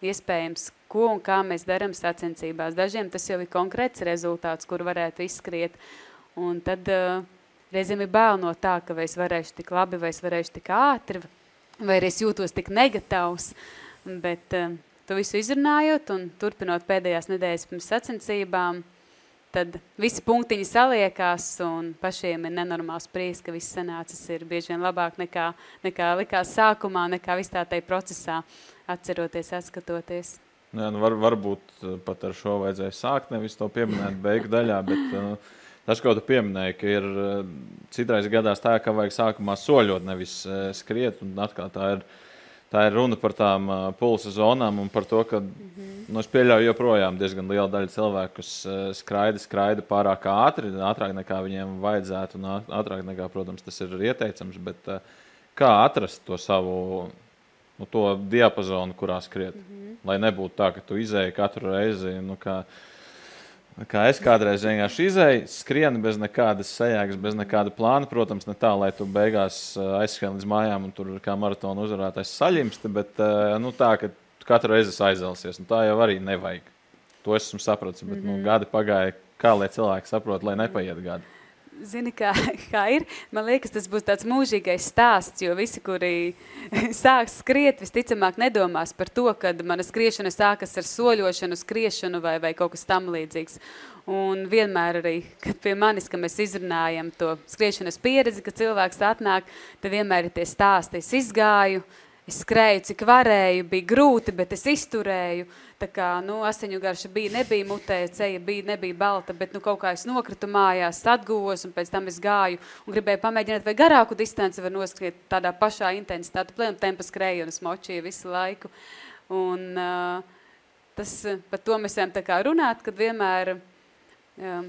iespējams, ko un kā mēs darām sacensībās. Dažiem tas jau ir konkrēts rezultāts, kur varētu izskriet. Un tad uh, reizēm ir bail no tā, ka vai es varēšu tik labi, vai es varēšu tik ātri, vai es jūtos tik negatīvs. Bet uh, to visu izrunājot un turpinot pēdējās nedēļas pirms sacensībām, tad visi punktiņi saliekās un pašiem ir nenormāls prieks, ka viss sanācis ir bieži vien labāk nekā, nekā likās sākumā, nekā viss tā tai procesā atceroties, atskatoties. Jā, nu var, varbūt pat ar šo vajadzēja sākt, nevis to pieminēt beigu daļā. Bet, uh, tas, ko tu pieminēji, ka ir uh, citreiz gadās tā, ka vajag sākumā soļot, nevis skriet. Atkal, tā, ir, tā ir runa par tām pulsa zonām un par to, ka mm -hmm. nu, es pieļauju joprojām diezgan liela daļa cilvēku, kas skraida, skraida pārāk ātri, ātrāk nekā viņiem vajadzētu, un ātrāk nekā, protams, tas ir ieteicams. Bet, kā atrast to savu nu, to diapazonu, kurā skriet. Mm -hmm. Lai nebūtu tā, ka tu izēji katru reizi. Nu, kā, Kā es kādreiz vienkārši izēju, skrienu bez nekādas sajēgas, bez nekāda plāna. Protams, ne tā, lai tu beigās uh, aizskrien līdz mājām un tur kā maratona uzvarētājs saļimsti, bet uh, nu, tā, ka katru reizi aizelsies. Nu, tā jau arī nevajag. To esmu sapratis. Bet mm -hmm. nu, gadi pagāja, kā lai cilvēki saprot, lai nepaiet gadi. Zini, kā, kā ir? Man liekas, tas būs tāds mūžīgais stāsts, jo visi, kuri sāks skriet, visticamāk nedomās par to, ka mana skriešana sākas ar soļošanu, skriešanu vai, vai kaut kas tam līdzīgs. Un vienmēr arī, kad pie manis, ka mēs izrunājam to skriešanas pieredzi, kad cilvēks atnāk, tad vienmēr ir tie stāsti. Es izgāju, es skrēju, cik varēju, bija grūti, bet es izturēju. Tā kā, nu, asiņu garša bija, nebija mutē, ceja bija, nebija balta, bet, nu, kaut kā es nokritu mājās, atguvos, un pēc tam es gāju un gribēju pamēģināt, vai garāku distanci var noskriet tādā pašā intensitāte, plēm tempa skrēju un es močīju visu laiku. Un uh, tas, par to mēs varam runāt, kad vienmēr um,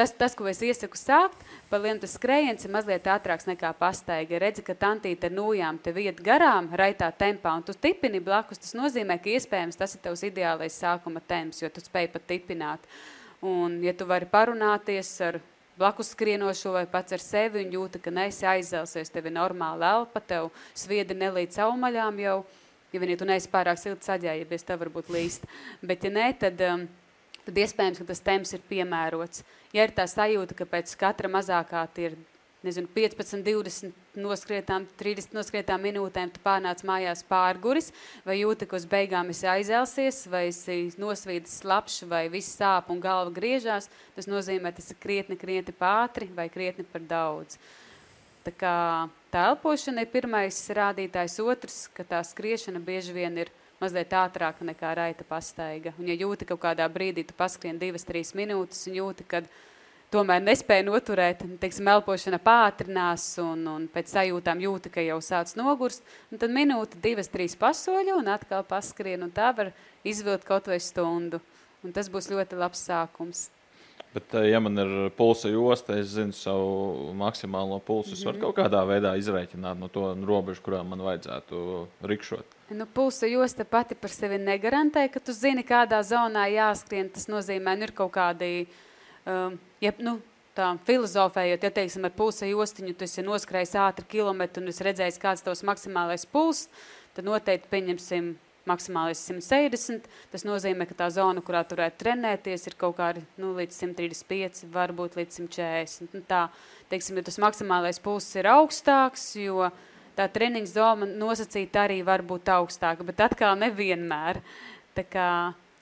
Tas, tas, ko es iesaku sākt, par lienu tas skrējiens ir mazliet ātrāks nekā pastaiga. Redzi, ka tantīte ar nūjām tev iet garām, raitā tempā, un tu tipini blakus, tas nozīmē, ka iespējams tas ir tavs ideālais sākuma temps, jo tu spēj pat tipināt. Un, ja tu vari parunāties ar blakus skrienošo vai pats ar sevi un jūti, ka neesi aizelsies, tev ir normāla elpa, tev sviedi nelīdz aumaļām jau, ja vien, ja tu neesi pārāk silti saģējies, tev varbūt līst. Bet, ja ne, tad, um, tad iespējams, ka tas temps ir piemērots ja ir tā sajūta, ka pēc katra mazākā ir nezinu, 15, 20 noskrietām, 30 noskrietām minūtēm tu pārnāc mājās pārguris, vai jūti, ka uz beigām esi aizelsies, vai esi nosvīdis slapš, vai viss sāp un galva griežās, tas nozīmē, tas ir krietni, krietni pātri vai krietni par daudz. Tā kā tā elpošana ir pirmais rādītājs, otrs, ka tā skriešana bieži vien ir mazliet ātrāka nekā raita pastaiga. Un ja jūti kaut kādā brīdī, tu paskrien divas, trīs minūtes un jūti, kad tomēr nespēja noturēt, teiksim, elpošana pātrinās un, un pēc sajūtām jūti, ka jau sāc nogurst, un tad minūte, divas, trīs pasoļu un atkal paskrien, un tā var izvilkt kaut vai stundu. Un tas būs ļoti labs sākums. Bet, eh, ja man ir pulsa josta, es zinu savu maksimālo pulsu. Es varu -hmm. kaut kādā veidā izrēķināt no to robežu, kurā man vajadzētu rikšot. Nu, pulsa josta pati par sevi negarantē, ka tu zini, kādā zonā jāskrien. Tas nozīmē, ka nu, ir kaut kādi, um, ja, nu, tā filozofējot, ja teiksim, ar pulsa jostiņu tu esi noskrējis ātri kilometru un es redzējis, kāds tavs maksimālais puls, tad noteikti pieņemsim maksimālais 170. Tas nozīmē, ka tā zona, kurā turētu trenēties, ir kaut kādi nu, līdz 135, varbūt līdz 140. Nu, tā, teiksim, ja tas maksimālais pulss ir augstāks, jo tā treniņa zona nosacīta arī var būt augstāka, bet atkal nevienmēr. Tā kā,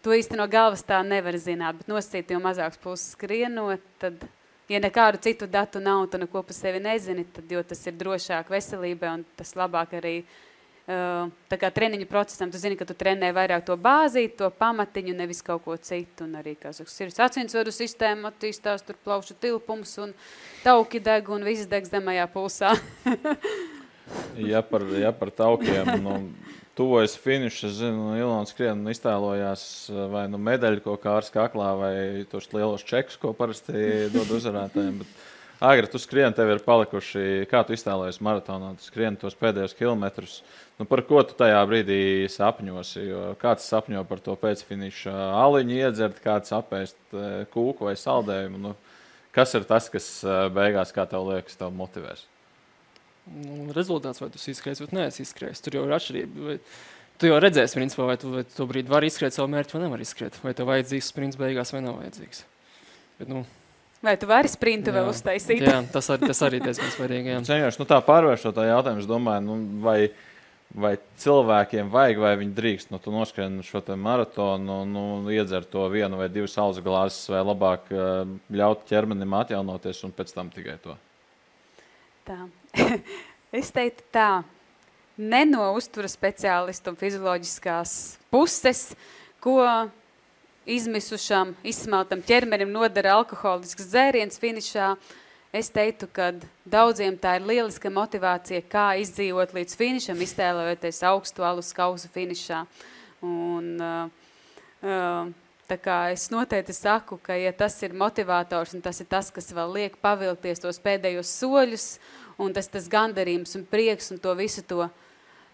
to īsti no galvas tā nevar zināt, bet nosacīt, jo mazāks pulss skrienot, tad, ja nekādu citu datu nav, tu neko pa sevi nezini, tad, jo tas ir drošāk veselībai un tas labāk arī uh, tā kā treniņu procesam, tu zini, ka tu trenē vairāk to bāzīti, to pamatiņu, nevis kaut ko citu. Un arī, kā saka, sirds asinsvadu sistēma attīstās, tur plaušu tilpums un tauki deg un viss deg zemajā pulsā. ja, par, ja par taukiem, nu, tuvojas finišs, es zinu, Ilons skrien un iztēlojās vai nu medaļu kaut kā ar skaklā vai tos lielos čekus, ko parasti dod uzvarētājiem. Bet, Agri, tu skrieni, tev ir palikuši, kā tu iztēlojies maratonā, tu skrieni tos pēdējos kilometrus. Nu, par ko tu tajā brīdī sapņosi? Jo kāds sapņo par to pēcfiniša aliņu iedzert, kāds apēst eh, kūku vai saldējumu. Nu, kas ir tas, kas eh, beigās, kā tev liekas, tev motivēs? Nu, rezultāts, vai tu izskrēsi vai nē, izskrēsi. Tur jau ir atšķirība. Vai... Tu jau redzēsi, principā, vai tu, vai tu to brīdi vari izskriet savu mērķi, vai nevar izskriet. Vai tev vajadzīgs sprints beigās, vai nav vajadzīgs. Bet, nu, Vai tu vari sprintu jā. vēl uztaisīt? jā, tas, ar, tas arī diezgan svarīgi. Cenšos, nu, tā pārvēršot tā jautājumu, es domāju, nu, vai, vai cilvēkiem vajag, vai viņi drīkst, nu, tu noskrien šo maratonu, nu, iedzer to vienu vai divas saules glāzes, vai labāk uh, ļaut ķermenim atjaunoties un pēc tam tikai to? Tā. es teiktu tā, ne no uzturas speciālistu un fizioloģiskās puses, ko izmisušam, izsmeltam ķermenim nodara alkoholisks dzēriens finišā. Es teiktu, ka daudziem tā ir lieliska motivācija, kā izdzīvot līdz finišam, iztēlojoties augstu alus kausu finišā. Un, uh, uh, Tā kā es noteikti saku, ka ja tas ir motivators un tas ir tas, kas vēl liek pavilkties tos pēdējos soļus, un tas tas gandarījums un prieks un to visu to,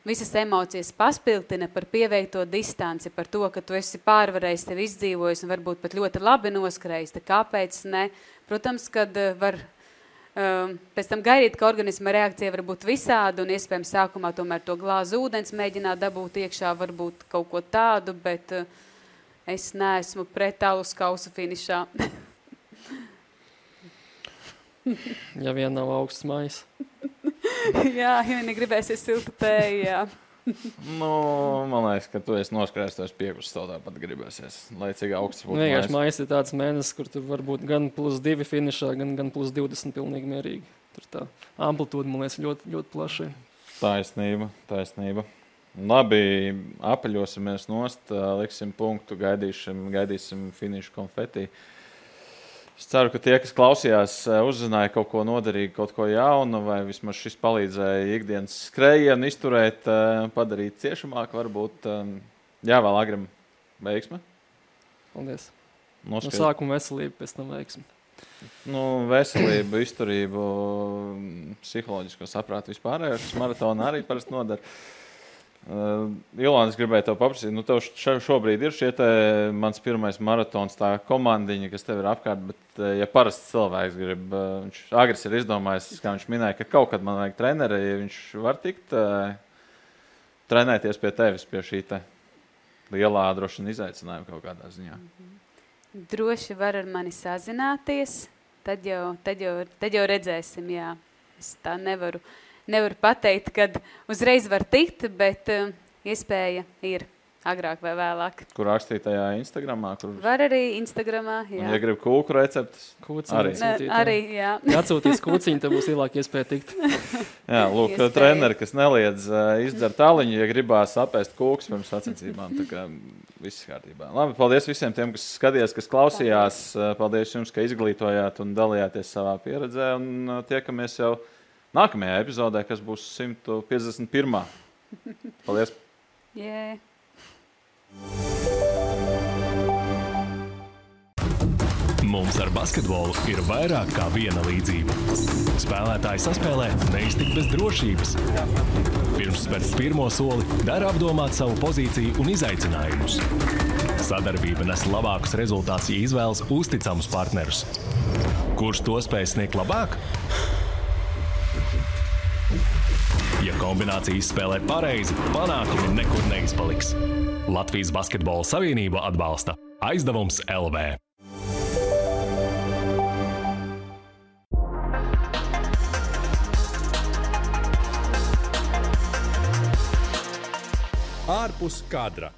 visas emocijas paspiltina par pieveikto distanci, par to, ka tu esi pārvarējis, tevi izdzīvojis un varbūt pat ļoti labi noskrējis, kāpēc ne? Protams, kad eh, var um, pēc tam gaidīt, ka organisma reakcija var būt visāda un iespējams sākumā tomēr to glāzu ūdens mēģināt dabūt iekšā, varbūt kaut ko tādu, bet uh, es neesmu pret alus kausu finišā. ja vien nav augsts mājas. jā, ja negribēsies siltu tēju, jā. nu, man liekas, ka tu esi esi piekusis, tev tāpat gribēsies. Lai cik augsts būtu. Vienkārši mājas ir tāds mēnesis, kur tu var būt gan plus 2 finišā, gan, gan plus 20 pilnīgi mierīgi. Tur tā amplitūda, man liekas, ļoti, ļoti plaša. Taisnība, taisnība. Labi, apaļosimies nost, liksim punktu, gaidīsim, gaidīsim finišu konfeti. Es ceru, ka tie, kas klausījās, uzzināja kaut ko noderīgu, kaut ko jaunu, vai vismaz šis palīdzēja ikdienas skrējienu izturēt, padarīt ciešamāk, varbūt jā, vēl agram veiksme. Paldies. No sākuma veselība, pēc tam veiksme. Nu, veselību, izturību, psiholoģisko saprātu vispārējo, kas maratonā arī parasti nodara. Uh, Ilāna, es gribēju te paprasīt, nu, tev šobrīd ir šie mans pirmais maratons, tā komandiņa, kas tev ir apkārt. Bet, uh, ja parasts cilvēks grib, uh, viņš agresīvi ir izdomājis, kā viņš minēja, ka kaut kad man vajag treneri, ja viņš var tikt uh, trenēties pie tevis, pie šī te lielā droši vien izaicinājuma kaut kādā ziņā. Mhm. Droši var ar mani sazināties, tad jau, tad jau, tad jau redzēsim, jā. Es tā nevaru. Uh, nevaru pateikt, kad uzreiz var tikt, bet uh, iespēja ir agrāk vai vēlāk. Kur rakstīt tajā Instagramā? Kur... Var arī Instagramā, jā. Un, ja grib kūku receptes, kūciņu arī. Ne, arī, jā. Atsūtīs kūciņu, tad būs lielāka iespēja tikt. jā, lūk, iespēja. treneri, kas neliedz uh, izdzert tāliņu, ja gribās apēst kūkus pirms sacensībām, tā kā viss kārtībā. Labi, paldies visiem tiem, kas skatījās, kas klausījās. Paldies jums, ka izglītojāt un dalījāties savā pieredzē un tiekamies jau nākamajā epizodē, kas būs 151. Paldies! Yeah. Mums ar basketbolu ir vairāk kā viena līdzība. Spēlētāji saspēlē neiztikt bez drošības. Pirms spērt pirmo soli, dara apdomāt savu pozīciju un izaicinājumus. Sadarbība nes labākus rezultātus, ja izvēlas uzticamus partnerus. Kurš to spēj sniegt labāk? Ja kombinācija izspēlē pareizi, panākumi nekur neizpaliks. Latvijas Basketbola Savienība atbalsta aizdevums LV. ārpus kadra.